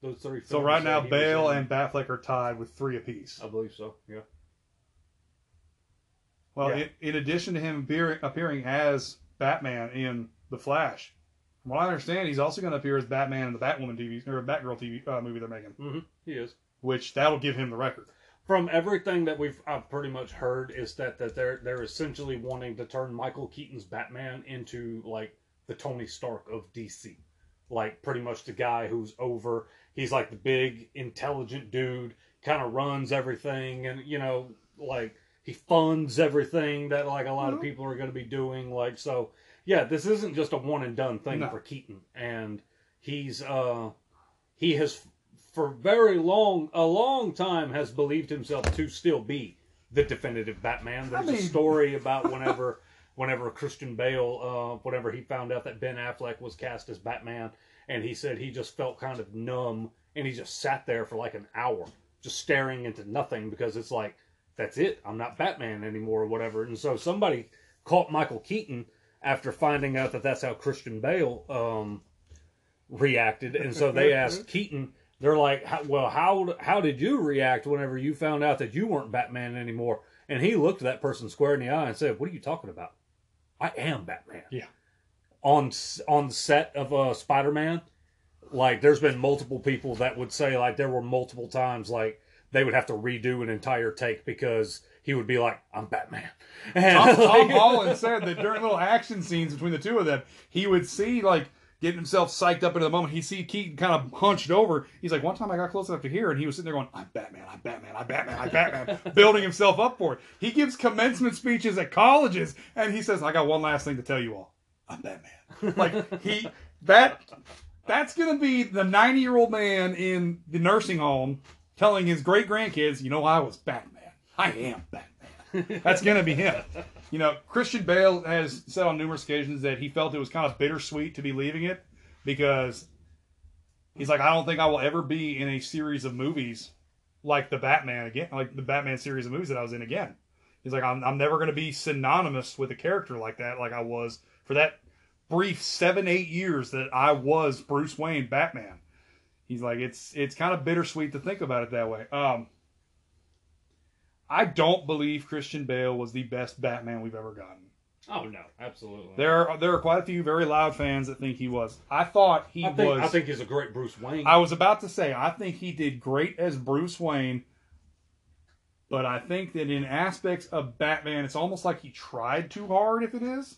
Those three. So right now, Bale and Batfleck are tied with three apiece. I believe so. Yeah. Well, Yeah. in, in addition to him appearing, appearing as Batman in The Flash, from what I understand, he's also going to appear as Batman in the Batwoman TV or Batgirl TV uh, movie they're making, Mm-hmm. He is. which that'll give him the record. From everything that we've I've pretty much heard is that that they're they're essentially wanting to turn Michael Keaton's Batman into like the Tony Stark of DC, like pretty much the guy who's over. He's like the big intelligent dude, kind of runs everything, and you know like he funds everything that like a lot of Mhm. people are going to be doing. Like so, yeah, this isn't just a one and done thing No. for Keaton, and he's uh he has for very long a long time has believed himself to still be the definitive Batman. There's mean- a story about whenever whenever Christian Bale uh whenever he found out that Ben Affleck was cast as Batman and he said he just felt kind of numb and he just sat there for like an hour just staring into nothing because it's like that's it. I'm not Batman anymore or whatever. And so somebody caught Michael Keaton after finding out that that's how Christian Bale um reacted and so they asked Keaton they're like, well, how how did you react whenever you found out that you weren't Batman anymore? And he looked that person square in the eye and said, "What are you talking about? I am Batman." Yeah. On on the set of uh, Spider Man, like there's been multiple people that would say like there were multiple times like they would have to redo an entire take because he would be like, "I'm Batman." And, Tom, Tom Holland said that during little action scenes between the two of them, he would see like getting himself psyched up into the moment. He'd see Keaton kind of hunched over. He's like, one time I got close enough to hear, and he was sitting there going, "I'm Batman, I'm Batman, I'm Batman, I'm Batman, building himself up for it. He gives commencement speeches at colleges, and he says, "I got one last thing to tell you all. I'm Batman." Like he that that's gonna be the 90 year old man in the nursing home telling his great grandkids, "You know, I was Batman. I am Batman." That's gonna be him. You know, Christian Bale has said on numerous occasions that he felt it was kind of bittersweet to be leaving it because he's like, I don't think I will ever be in a series of movies like the Batman again, like the Batman series of movies that I was in again. He's like, I'm, I'm never going to be synonymous with a character like that, like I was for that brief seven, eight years that I was Bruce Wayne Batman. He's like, it's it's kind of bittersweet to think about it that way. Um, I don't believe Christian Bale was the best Batman we've ever gotten. Oh no, absolutely. There are there are quite a few very loud fans that think he was. I thought he I think, was. I think he's a great Bruce Wayne. I was about to say I think he did great as Bruce Wayne, but I think that in aspects of Batman, it's almost like he tried too hard. If it is,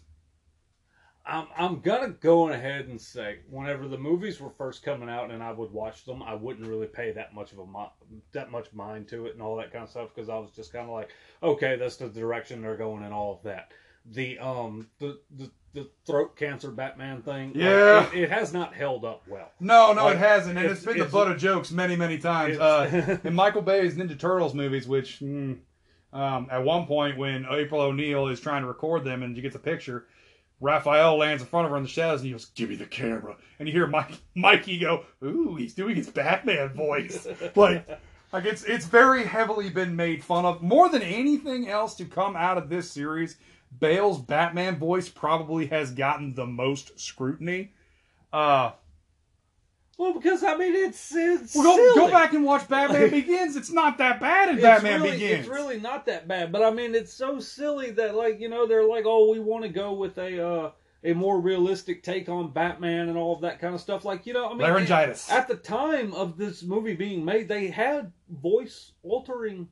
I'm I'm gonna go ahead and say whenever the movies were first coming out and I would watch them, I wouldn't really pay that much of a mi- that much mind to it and all that kind of stuff because I was just kind of like, okay, that's the direction they're going and all of that. The um the the, the throat cancer Batman thing, like, Yeah. it, it has not held up well. no, no, Like, it hasn't, and it's- it's been the it's- butt of jokes many, many times. Uh, in Michael Bay's Ninja Turtles movies, which mm, um, at one point when April O'Neil is trying to record them and you get the picture, Raphael lands in front of her in the shadows and he goes, "Give me the camera," and you hear Mike, Mikey go, "Ooh, he's doing his Batman voice." like, like it's it's very heavily been made fun of more than anything else to come out of this series. Bale's Batman voice probably has gotten the most scrutiny. Uh, Well, because I mean, it's it's well, go, go back and watch Batman Begins. It's not that bad in Batman really, Begins. It's really not that bad, but I mean, it's so silly that like you know they're like, oh, we want to go with a uh, a more realistic take on Batman and all of that kind of stuff. Like you know, I mean, Laryngitis. At the time of this movie being made, they had voice altering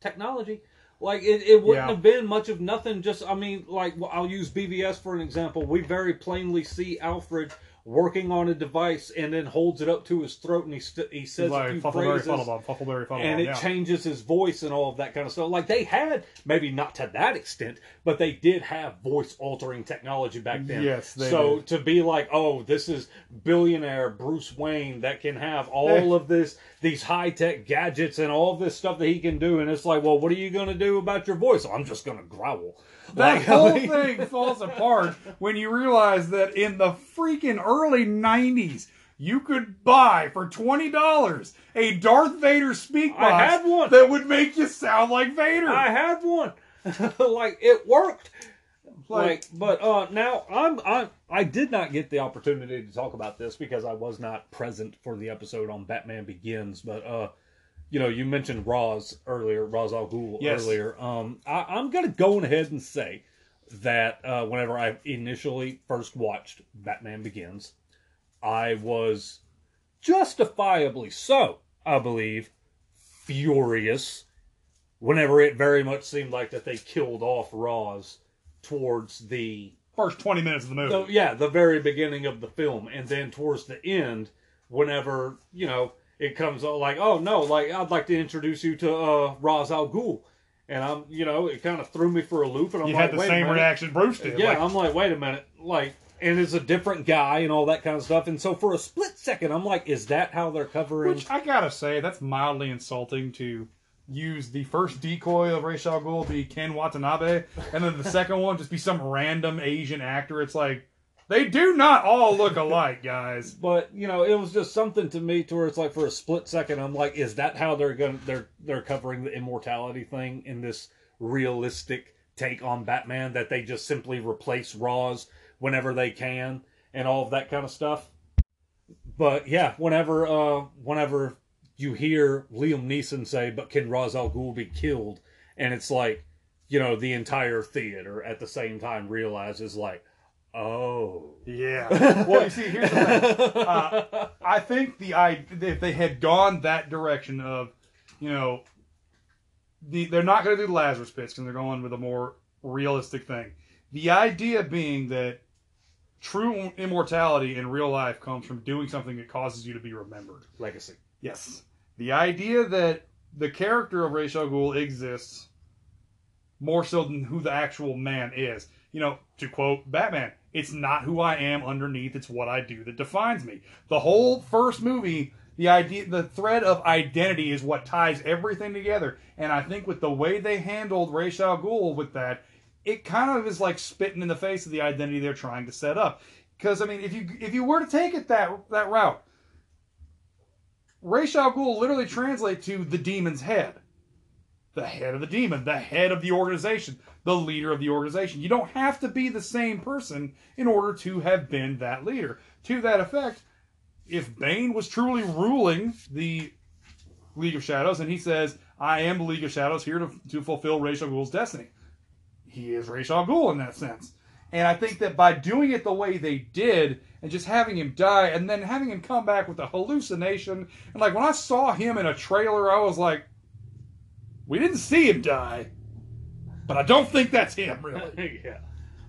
technology. Like it, it wouldn't Yeah. have been much of nothing. Just I mean, like I'll use BVS for an example. We very plainly see Alfred working on a device and then holds it up to his throat and he st- he says a like few Fuffleberry phrases Fuffleberry Fuddlebum, and it yeah. changes his voice and all of that kind of stuff. Like they had, maybe not to that extent, but they did have voice altering technology back then. Yes, they so did. to be like, oh, this is billionaire Bruce Wayne that can have all of this, these high tech gadgets and all this stuff that he can do, and it's like, well, what are you going to do about your voice? I'm just going to growl. That whole thing falls apart when you realize that in the freaking early 90s, you could buy for $20 a Darth Vader speak box I had one. that would make you sound like Vader. I had one. like it worked. Like- Like, but uh, now I'm I I did not get the opportunity to talk about this because I was not present for the episode on Batman Begins. But uh, you know, you mentioned Roz earlier, Roz Al Ghul Yes. earlier. Um, I, I'm gonna go ahead and say that uh, whenever I initially first watched Batman Begins, I was justifiably so, I believe, furious whenever it very much seemed like that they killed off Roz towards the First 20 minutes of the movie. the, yeah the very beginning of the film and then towards the end whenever you know it comes out like oh no like I'd like to introduce you to uh Ra's al Ghul and I'm you know it kind of threw me for a loop and I'm you like had the wait same reaction Bruce did. yeah Like, I'm like wait a minute like and it's a different guy and all that kind of stuff and so for a split second I'm like is that how they're covering Which I gotta say, that's mildly insulting to use the first decoy of Ra's al Ghul be Ken Watanabe, and then the second one just be some random Asian actor. It's like they do not all look alike, guys. But you know, it was just something to me to where it's like for a split second, I'm like, is that how they're going? to They're they're covering the immortality thing in this realistic take on Batman that they just simply replace Raws whenever they can and all of that kind of stuff. But yeah, whenever uh whenever you hear Liam Neeson say, "But can Ra's al Ghul be killed?" and it's like, you know, the entire theater at the same time realizes like, oh. Yeah. Well, you see, here's the thing. Uh, I think the I if they had gone that direction of, you know, the they're not going to do the Lazarus pits because they're going with a more realistic thing. The idea being that true immortality in real life comes from doing something that causes you to be remembered. Legacy. Yes. The idea that the character of Ra's al Ghul exists more so than who the actual man is. You know, to quote Batman, it's not who I am underneath, it's what I do that defines me. The whole first movie, the idea the thread of identity is what ties everything together. And I think with the way they handled Ra's al Ghul with that, it kind of is like spitting in the face of the identity they're trying to set up. Because I mean, if you if you were to take it that that route, Ra's al Ghul literally translate to the demon's head. The head of the demon, the head of the organization, the leader of the organization. You don't have to be the same person in order to have been that leader. To that effect, if Bane was truly ruling the League of Shadows and he says, I am the League of Shadows here to, to fulfill Ra's al Ghul's destiny, he is Ra's al Ghul in that sense. And I think that by doing it the way they did and just having him die and then having him come back with a hallucination, and like when I saw him in a trailer, I was like, we didn't see him die, but I don't think that's him, really. yeah.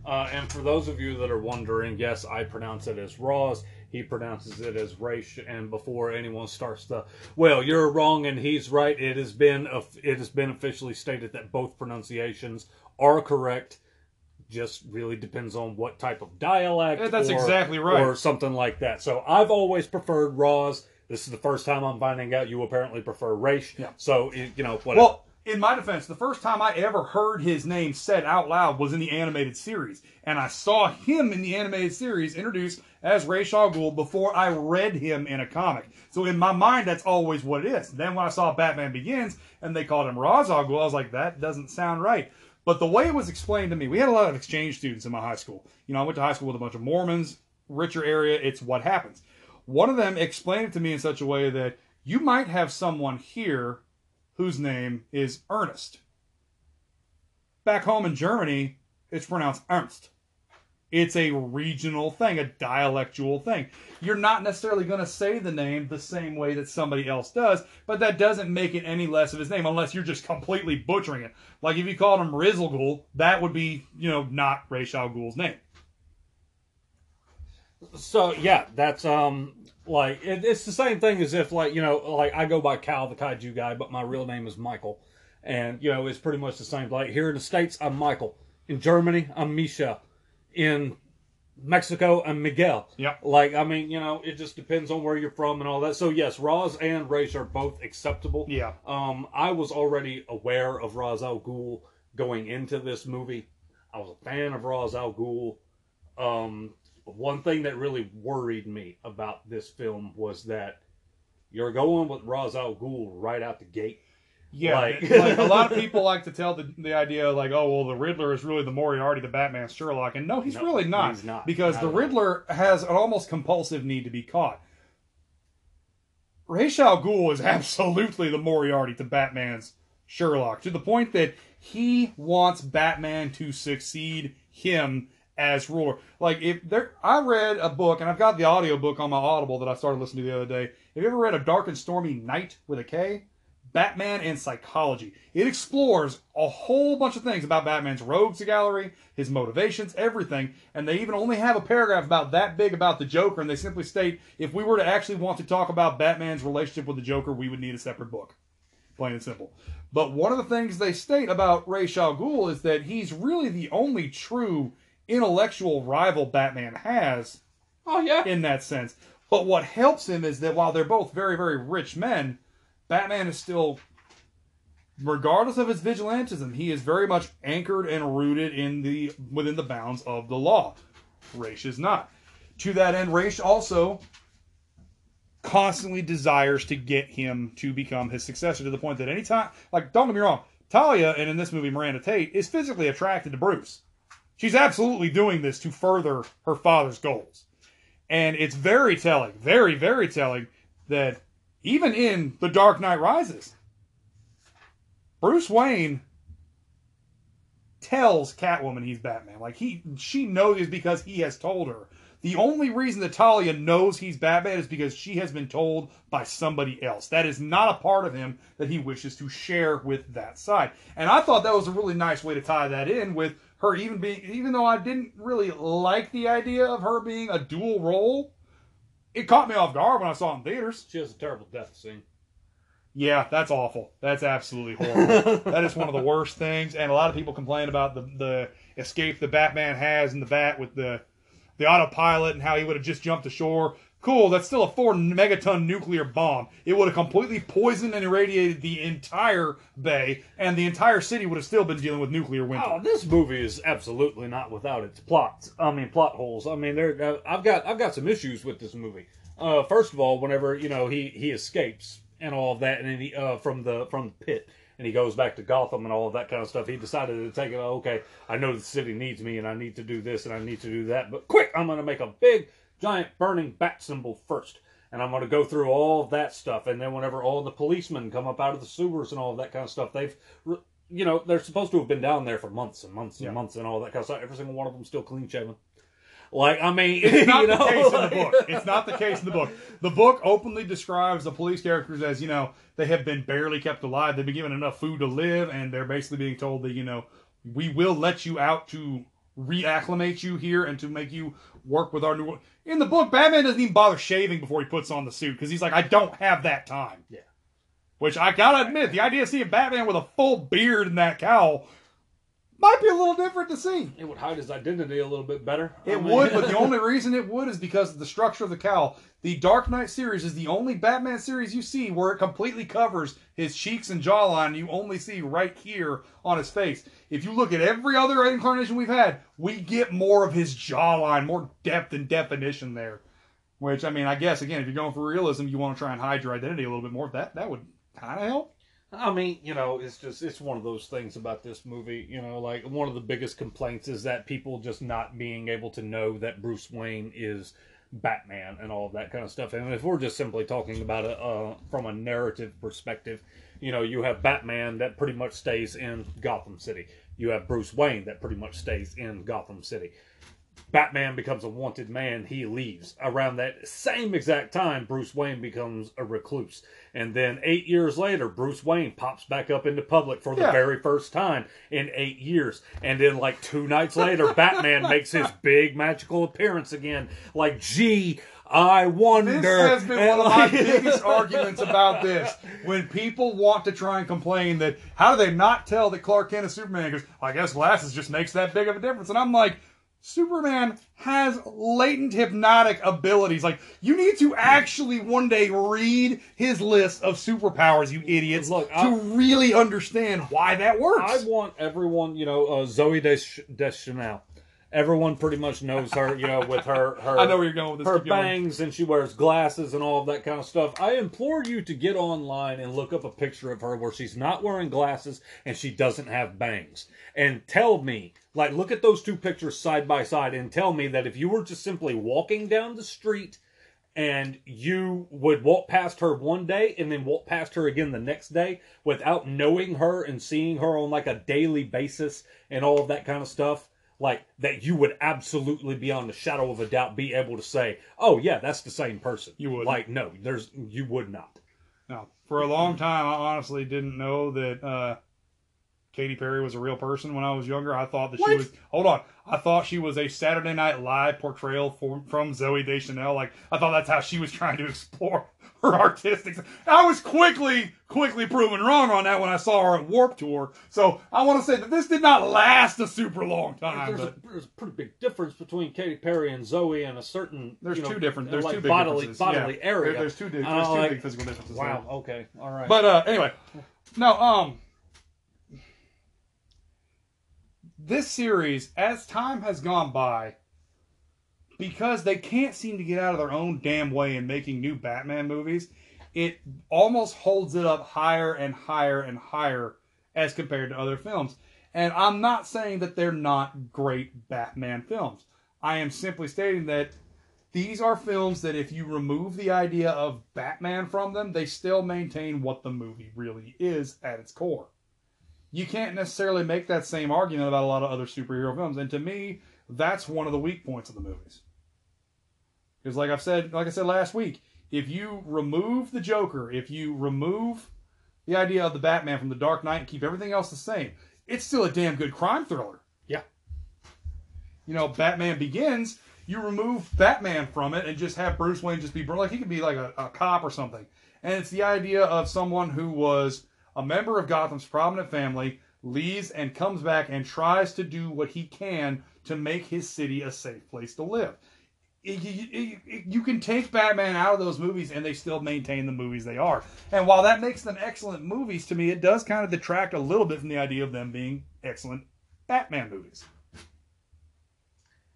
Uh, and for those of you that are wondering, yes, I pronounce it as Roz. He pronounces it as Raish. And before anyone starts to, well, you're wrong and he's right. It has been it has been officially stated that both pronunciations are correct. Just really depends on what type of dialect. Yeah, that's or, exactly right. Or something like that. So I've always preferred Roz. This is the first time I'm finding out you apparently prefer Raish. Yeah. So you know what? Well, in my defense, the first time I ever heard his name said out loud was in the animated series, and I saw him in the animated series introduced as al Ghul before I read him in a comic. So in my mind, that's always what it is. Then when I saw Batman Begins and they called him Ra's al Ghul, I was like, that doesn't sound right. But the way it was explained to me, we had a lot of exchange students in my high school. You know, I went to high school with a bunch of Mormons, richer area. It's what happens. One of them explained it to me in such a way that you might have someone here whose name is Ernest. Back home in Germany, it's pronounced Ernst. It's a regional thing, a dialectual thing. You're not necessarily going to say the name the same way that somebody else does, but that doesn't make it any less of his name unless you're just completely butchering it. Like if you called him Rizalgul, that would be, you know, not Ra's al Ghul's name. So yeah, that's um like it, it's the same thing as if like you know like I go by Cal the Kaiju guy, but my real name is Michael, and you know it's pretty much the same. Like here in the states, I'm Michael. In Germany, I'm Misha. In Mexico, I'm Miguel. Yeah. Like I mean, you know, it just depends on where you're from and all that. So yes, Roz and Ra's are both acceptable. Yeah. Um, I was already aware of Ra's al Ghul going into this movie. I was a fan of Ra's al Ghul. Um, one thing that really worried me about this film was that you're going with Ra's al Ghul right out the gate. Yeah, Like- like, a lot of people like to tell the, the idea like, oh well, the Riddler is really the Moriarty, the Batman Sherlock, and no, he's No, really not, he's not. because Not the all. Riddler has an almost compulsive need to be caught. Ra's al Ghul is absolutely the Moriarty to Batman's Sherlock, to the point that he wants Batman to succeed him as ruler. Like if there, I read a book, and I've got the audio book on my Audible that I started listening to the other day. Have you ever read A Dark and Stormy Night with a K? Batman and Psychology. It explores a whole bunch of things about Batman's rogues gallery, his motivations, everything, and they even only have a paragraph about that big about the Joker, and they simply state if we were to actually want to talk about Batman's relationship with the Joker, we would need a separate book. Plain and simple. But one of the things they state about Ra's al Ghul is that he's really the only true intellectual rival Batman has Oh yeah. in that sense. But what helps him is that while they're both very, very rich men, Batman is still, regardless of his vigilantism, he is very much anchored and rooted in the within the bounds of the law. Raish is not. To that end, Raish also constantly desires to get him to become his successor to the point that anytime, like, don't get me wrong, Talia, and in this movie, Miranda Tate, is physically attracted to Bruce. She's absolutely doing this to further her father's goals. And it's very telling, very, very telling that even in The Dark Knight Rises, Bruce Wayne tells Catwoman he's Batman. Like he she knows because he has told her. The only reason that Talia knows he's Batman is because she has been told by somebody else. That is not a part of him that he wishes to share with that side. And I thought that was a really nice way to tie that in with her even being even though I didn't really like the idea of her being a dual role, it caught me off guard when I saw it in theaters. She has a terrible death scene. Yeah, that's awful. That's absolutely horrible. that is one of the worst things, and a lot of people complain about the the escape the Batman has in the bat with the the autopilot and how he would have just jumped ashore. Cool, that's still a four megaton nuclear bomb. It would have completely poisoned and irradiated the entire bay, and the entire city would have still been dealing with nuclear winter. Oh, this movie is absolutely not without its plots. I mean, plot holes. I mean, there. Uh, I've got I've got some issues with this movie. Uh, first of all, whenever you know he he escapes and all of that, and he uh, from the from the pit, and he goes back to Gotham and all of that kind of stuff. He decided to take it. oh, Okay, I know the city needs me, and I need to do this, and I need to do that. But quick, I'm going to make a big, giant, burning bat symbol first, and I'm going to go through all of that stuff. And then whenever all the policemen come up out of the sewers and all of that kind of stuff, they've you know, they're supposed to have been down there for months and months and Yeah. months and all that kind of stuff. Every single one of them still clean shaven. Like, I mean, It's not the know, case in the book. It's not the case in the book. The book openly describes the police characters as, you know, they have been barely kept alive. They've been given enough food to live, and they're basically being told that, you know, we will let you out to reacclimate you here and to make you work with our new. In the book, Batman doesn't even bother shaving before he puts on the suit because he's like, I don't have that time. Yeah. Which I gotta admit, the idea of seeing Batman with a full beard and that cowl might be a little different to see. It would hide his identity a little bit better. I It mean- would, but the only reason it would is because of the structure of the cowl. The Dark Knight series is the only Batman series you see where it completely covers his cheeks and jawline. You only see right here on his face. If you look at every other incarnation we've had, we get more of his jawline, more depth and definition there. Which I mean, I guess again, if you're going for realism, you want to try and hide your identity a little bit more. That that would kind of help. I mean, you know, it's just it's one of those things about this movie. You know, like one of the biggest complaints is that people just not being able to know that Bruce Wayne is Batman and all that kind of stuff. And if we're just simply talking about it uh, from a narrative perspective, you know, you have Batman that pretty much stays in Gotham City. You have Bruce Wayne that pretty much stays in Gotham City. Batman becomes a wanted man, he leaves. Around that same exact time, Bruce Wayne becomes a recluse. And then eight years later, Bruce Wayne pops back up into public for the Yeah. very first time in eight years. And then, like two nights later, Batman makes his big magical appearance again. Like, gee, I wonder. This has been And one of my biggest arguments about this. When people want to try and complain that how do they not tell that Clark Kent is Superman? Because I guess glasses just makes that big of a difference. And I'm like, Superman has latent hypnotic abilities. Like you need to actually one day read his list of superpowers, you idiots, Look, to I- really understand why that works. I want everyone, you know, uh, Zooey Desch- Deschanel. Everyone pretty much knows her, you know, with her her I know where you're going with this. her bangs and she wears glasses and all of that kind of stuff. I implore you to get online and look up a picture of her where she's not wearing glasses and she doesn't have bangs. And tell me, like, look at those two pictures side by side and tell me that if you were just simply walking down the street and you would walk past her one day and then walk past her again the next day without knowing her and seeing her on like a daily basis and all of that kind of stuff like that you would absolutely beyond the shadow of a doubt be able to say oh yeah that's the same person. You would. like no there's you would not. Now for a long time, I honestly didn't know that uh, Katy Perry was a real person. When I was younger, I thought that she was. Hold on, I thought she was a Saturday Night Live portrayal for, from Zooey Deschanel. Like I thought that's how she was trying to explore her artistic. I was quickly, quickly proven wrong on that when I saw her at Warped Tour. So I want to say that this did not last a super long time. there's a, there's a pretty big difference between Katy Perry and Zooey and a certain there's you know, two different. There's like two big bodily bodily Yeah. area There- There's two. di- There's Uh, two like- big physical differences. there. wow okay all right But uh, anyway, no. Um, this series, as time has gone by, because they can't seem to get out of their own damn way in making new Batman movies, it almost holds it up higher and higher and higher as compared to other films. And I'm not saying that they're not great Batman films. I am simply stating that these are films that if you remove the idea of Batman from them, they still maintain what the movie really is at its core. You can't necessarily make that same argument about a lot of other superhero films, and to me, that's one of the weak points of the movies. Because, like I've said, like I said last week, if you remove the Joker, if you remove the idea of the Batman from the Dark Knight and keep everything else the same, it's still a damn good crime thriller. Yeah. You know, Batman Begins, you remove Batman from it and just have Bruce Wayne just be like he could be like a, a cop or something, And it's the idea of someone who was a member of Gotham's prominent family, leaves and comes back and tries to do what he can to make his city a safe place to live. You can take Batman out of those movies and they still maintain the movies they are. And while that makes them excellent movies, to me, it does kind of detract a little bit from the idea of them being excellent Batman movies.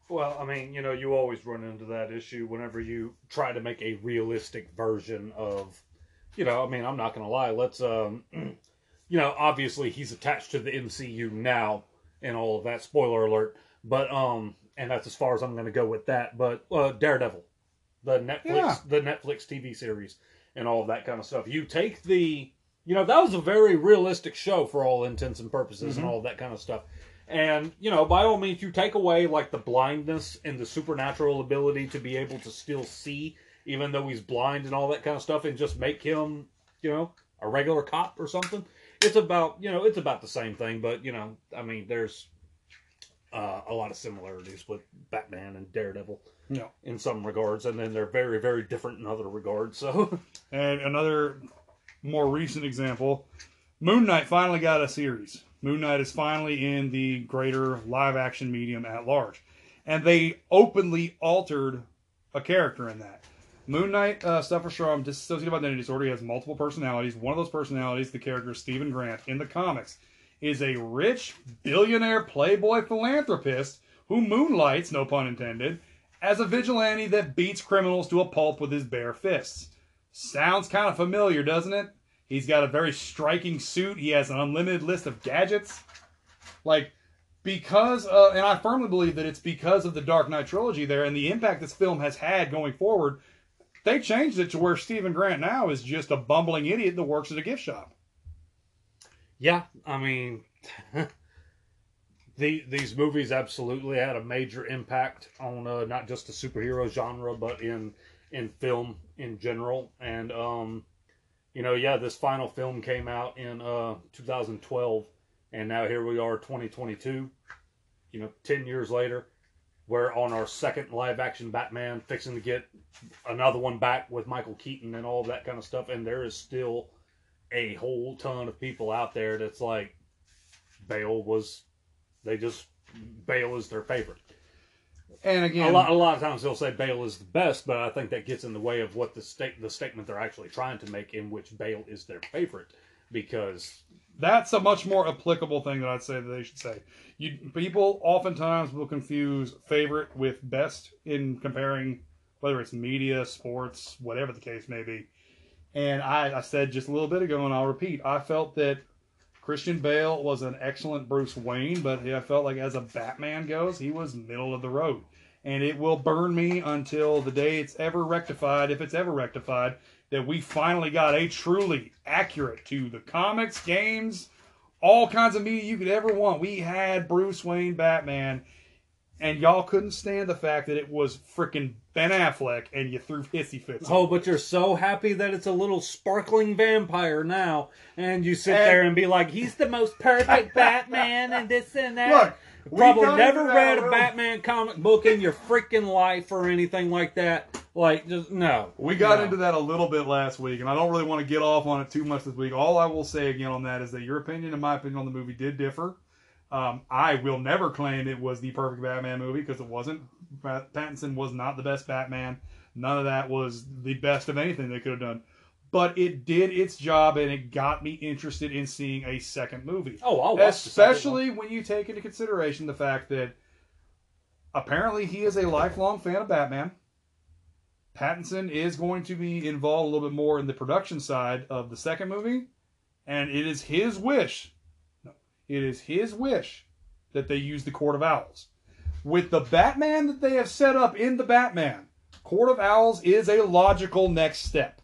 Well, I mean, you know, you always run into that issue whenever you try to make a realistic version of, you know, I mean, I'm not going to lie. Let's, um, you know, obviously he's attached to the MCU now and all of that. Spoiler alert. But, um, and that's as far as I'm going to go with that. But, uh, Daredevil, the Netflix, Yeah. the Netflix TV series and all of that kind of stuff. You take the, you know, that was a very realistic show for all intents and purposes and all of that kind of stuff. And, you know, by all means, you take away, like, the blindness and the supernatural ability to be able to still see, even though he's blind and all that kind of stuff, and just make him, you know, a regular cop or something. It's about, you know, it's about the same thing, but, you know, I mean, there's uh, a lot of similarities with Batman and Daredevil Yeah. in some regards, and then they're very, very different in other regards, so. And another more recent example, Moon Knight finally got a series. Moon Knight is finally in the greater live action medium at large. And they openly altered a character in that. Moon Knight uh, suffers from dissociative identity disorder. He has multiple personalities. One of those personalities, the character Steven Grant in the comics, is a rich billionaire playboy philanthropist who moonlights, no pun intended, as a vigilante that beats criminals to a pulp with his bare fists. Sounds kind of familiar, doesn't it? He's got a very striking suit. He has an unlimited list of gadgets. Like, because, uh, and I firmly believe that it's because of the Dark Knight trilogy there and the impact this film has had going forward. They changed it to where Steven Grant now is just a bumbling idiot that works at a gift shop. Yeah, I mean, the, these movies absolutely had a major impact on uh, not just the superhero genre, but in in film in general. And um, you know, yeah, this final film came out in uh, 2012, and now here we are, 2022. You know, ten years later, we're on our second live action Batman, fixing to get another one back with Michael Keaton and all of that kind of stuff, and there is still a whole ton of people out there that's like Bale was they just Bale is their favorite. And again, A lot a lot of times they'll say Bale is the best, but I think that gets in the way of what the state the statement they're actually trying to make in which Bale is their favorite because that's a much more applicable thing that I'd say that they should say. You people oftentimes will confuse favorite with best in comparing whether it's media, sports, whatever the case may be. And I, I said just a little bit ago, and I'll repeat, I felt that Christian Bale was an excellent Bruce Wayne, but I felt like as a Batman goes, he was middle of the road. And it will burn me until the day it's ever rectified, if it's ever rectified, that we finally got a truly accurate to the comics, games, all kinds of media you could ever want. We had Bruce Wayne Batman, and y'all couldn't stand the fact that it was freaking Ben Affleck, and you threw hissy fits. oh, but you're so happy that it's a little sparkling vampire now, and you sit And- there and be like, he's the most perfect Batman, and this and that. Look, Probably never read a Batman comic book in your freaking life or anything like that. Like, just no. We got No. into that a little bit last week, and I don't really want to get off on it too much this week. All I will say again on that is that your opinion and my opinion on the movie did differ. Um, I will never claim it was the perfect Batman movie because it wasn't. Pat- Pattinson was not the best Batman. None of that was the best of anything they could have done. But it did its job, and it got me interested in seeing a second movie. Oh, I'll watch the second one. Especially when you take into consideration the fact that apparently he is a lifelong fan of Batman. Pattinson is going to be involved a little bit more in the production side of the second movie, and it is his wish. No, it is his wish that they use the Court of Owls. With the Batman that they have set up in the Batman, Court of Owls is a logical next step.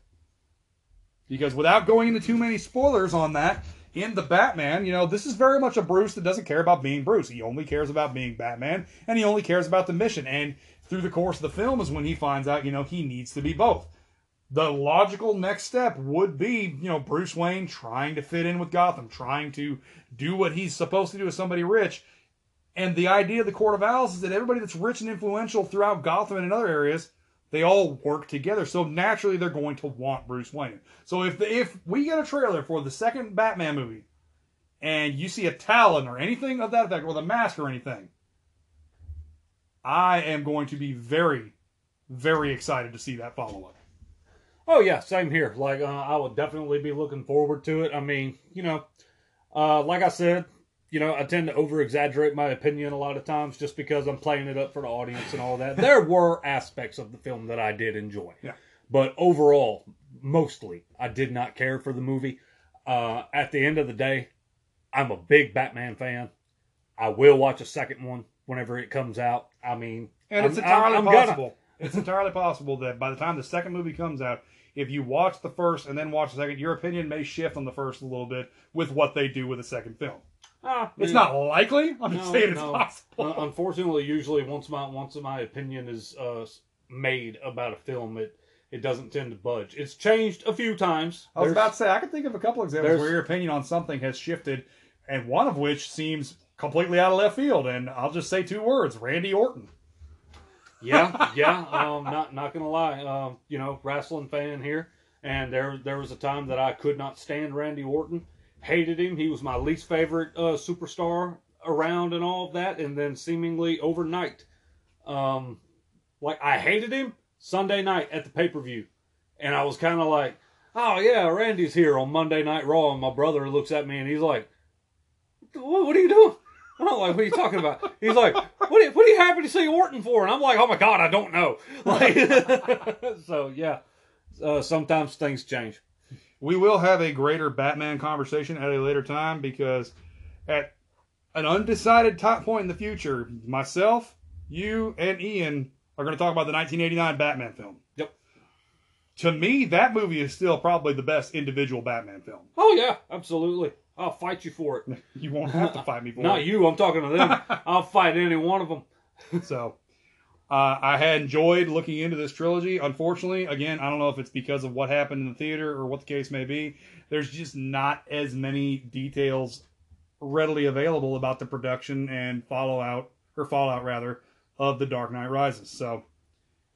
Because without going into too many spoilers on that, in the Batman, you know, this is very much a Bruce that doesn't care about being Bruce. He only cares about being Batman, and he only cares about the mission. And through the course of the film is when he finds out, you know, he needs to be both. The logical next step would be, you know, Bruce Wayne trying to fit in with Gotham, trying to do what he's supposed to do as somebody rich. And the idea of the Court of Owls is that everybody that's rich and influential throughout Gotham and in other areas, they all work together. So naturally, they're going to want Bruce Wayne. So if the, if we get a trailer for the second Batman movie, and you see a Talon or anything of that effect, or the mask or anything, I am going to be very, very excited to see that follow up. Oh yeah, same here. Like uh, I will definitely be looking forward to it. I mean, you know, uh, like I said, you know, I tend to over exaggerate my opinion a lot of times just because I'm playing it up for the audience and all that. there were aspects of the film that I did enjoy. Yeah. But overall, mostly, I did not care for the movie. Uh, at the end of the day, I'm a big Batman fan. I will watch a second one whenever it comes out. I mean, And it's I'm- entirely I'm- I'm gonna- possible. it's entirely possible that by the time the second movie comes out, if you watch the first and then watch the second, your opinion may shift on the first a little bit with what they do with the second film. Ah, It's yeah. not likely. I'm just No, saying it's no. possible. Uh, unfortunately, usually once my once my opinion is uh, made about a film, it it doesn't tend to budge. It's changed a few times. I was There's- about to say I could think of a couple examples where your opinion on something has shifted, and one of which seems completely out of left field. And I'll just say two words: Randy Orton. yeah, yeah. Um, not not gonna lie. Um, you know, wrestling fan here, and there there was a time that I could not stand Randy Orton. Hated him. He was my least favorite uh, superstar around, and all of that. And then seemingly overnight, um, like I hated him Sunday night at the pay per view, and I was kind of like, oh yeah, Randy's here on Monday Night Raw, and my brother looks at me and he's like, what, what are you doing? I'm like, what are you talking about? He's like, what are, you, what are you happy to see Orton for? And I'm like, oh my god, I don't know. Like, so yeah, uh, sometimes things change. We will have a greater Batman conversation at a later time because at an undecided top point in the future, myself, you, and Ian are going to talk about the 1989 Batman film. Yep. To me, that movie is still probably the best individual Batman film. Oh yeah, absolutely. I'll fight you for it. You won't have to fight me for Not it. Not you. I'm talking to them. I'll fight any one of them. So, uh, I had enjoyed looking into this trilogy. Unfortunately, again, I don't know if it's because of what happened in the theater or what the case may be. There's just not as many details readily available about the production and fallout or fallout rather of the Dark Knight Rises. So,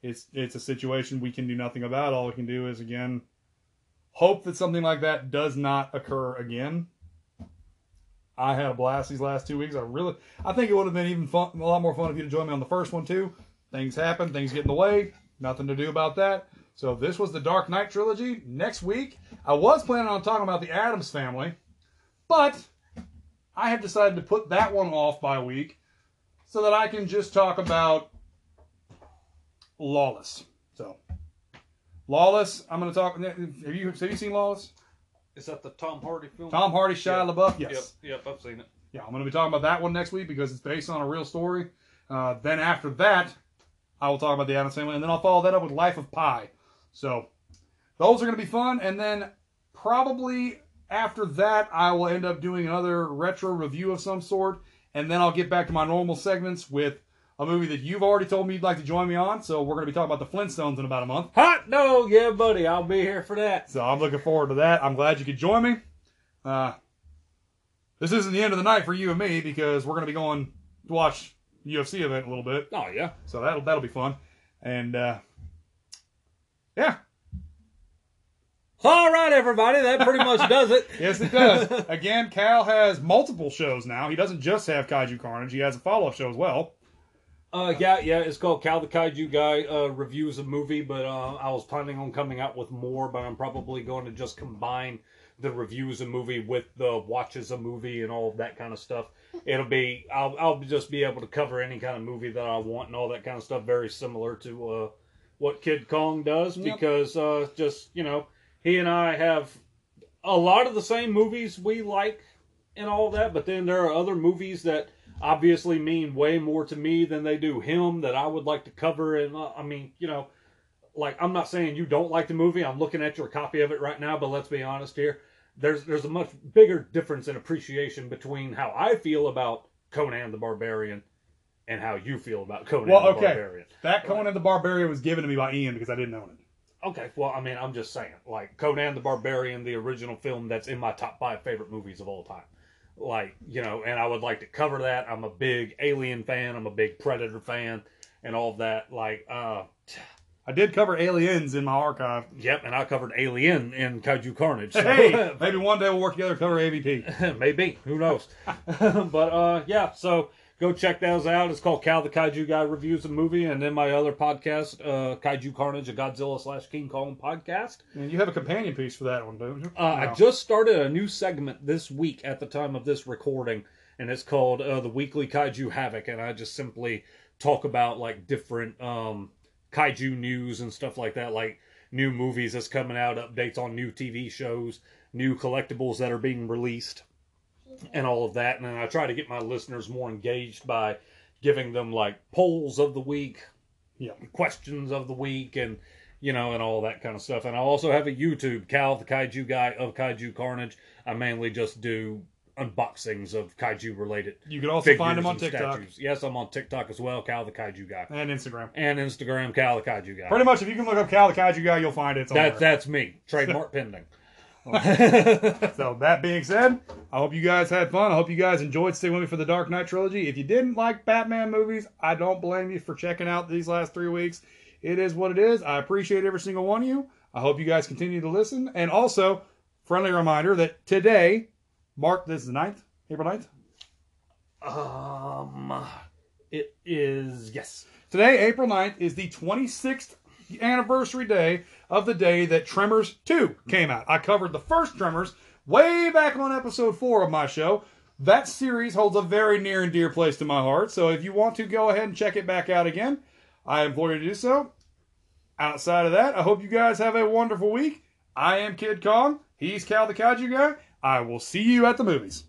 it's it's a situation we can do nothing about. All we can do is again hope that something like that does not occur again. I had a blast these last two weeks. I really, I think it would have been even fun, a lot more fun if you'd joined me on the first one too. Things happen, things get in the way. Nothing to do about that. So this was the Dark Knight trilogy. Next week, I was planning on talking about the Addams family, but I have decided to put that one off by week so that I can just talk about Lawless. So Lawless, I'm going to talk. Have you have you seen Lawless? Is that the Tom Hardy film? Tom Hardy, Shia Yep. LaBeouf. Yes. Yep, yep, I've seen it. Yeah, I'm going to be talking about that one next week because it's based on a real story. Uh, then after that, I will talk about the Addams Family, and then I'll follow that up with Life of Pi. So those are going to be fun, and then probably after that, I will end up doing another retro review of some sort, and then I'll get back to my normal segments with a movie that you've already told me you'd like to join me on. So we're going to be talking about the Flintstones in about a month. Hot dog, yeah, buddy. I'll be here for that. So I'm looking forward to that. I'm glad you could join me. Uh, this isn't the end of the night for you and me because we're going to be going to watch the UFC event a little bit. Oh yeah. So that'll that'll be fun. And uh, yeah, All right, everybody. That pretty much does it. yes it does. Again, Cal has multiple shows now. He doesn't just have Kaiju Carnage. He has a follow up show as well. Uh, yeah, yeah, it's called Cal the Kaiju Guy uh, reviews a movie, but uh, I was planning on coming out with more, but I'm probably going to just combine the reviews a movie with the watches a movie and all of that kind of stuff. It'll be I'll I'll just be able to cover any kind of movie that I want and all that kind of stuff, very similar to uh, what Kid Kong does, Yep. because uh, just you know he and I have a lot of the same movies we like and all that, but then there are other movies that obviously mean way more to me than they do him that I would like to cover. And uh, I mean, you know, like I'm not saying you don't like the movie. I'm looking at your copy of it right now, but let's be honest here. There's there's a much bigger difference in appreciation between how I feel about Conan the Barbarian and how you feel about Conan Well, the okay. Barbarian. That Conan the Barbarian was given to me by Ian because I didn't own it. Okay, well, I mean, I'm just saying, like Conan the Barbarian, the original film, that's in my top five favorite movies of all time. Like, you know, and I would like to cover that. I'm a big Alien fan. I'm a big Predator fan, and all of that. Like, uh, I did cover Aliens in my archive. Yep, and I covered Alien in Kaiju Carnage. So. Hey, maybe one day we'll work together to cover AVP. Maybe. Who knows? but uh yeah, so go check those out. It's called Cal the Kaiju Guy Reviews a Movie, and then my other podcast, uh Kaiju Carnage, a Godzilla slash King Kong podcast. And you have a companion piece for that one, don't you? Uh, I just started a new segment this week at the time of this recording, and it's called uh, the Weekly Kaiju Havoc, and I just simply talk about like different um, kaiju news and stuff like that, like new movies that's coming out, updates on new TV shows, new collectibles that are being released, and all of that. And then I try to get my listeners more engaged by giving them like polls of the week, Yeah. questions of the week, and you know, and all that kind of stuff. And I also have a YouTube, Cal the Kaiju Guy of Kaiju Carnage. I mainly just do unboxings of kaiju related. You can also find him on TikTok statues. Yes, I'm on TikTok as well, Cal the Kaiju Guy, and Instagram. and Instagram, Cal the Kaiju Guy. Pretty much, if you can look up Cal the Kaiju Guy, you'll find it. It's That, that's me. Trademark pending. So that being said, I hope you guys had fun. I hope you guys enjoyed sticking with me for the Dark Knight trilogy. If you didn't like Batman movies, I don't blame you for checking out these last three weeks. It is what it is. I appreciate every single one of you. I hope you guys continue to listen. And also, friendly reminder that today, Mark, this is the 9th, April 9th. um, it is yes. Today, April 9th, is the 26th anniversary day of the day that Tremors 2 came out. I covered the first Tremors way back on episode 4 of my show. That series holds a very near and dear place to my heart, so if you want to go ahead and check it back out again, I implore you to do so. Outside of that, I hope you guys have a wonderful week. I am Kid Kong. He's Cal the Kaiju Guy. I will see you at the movies.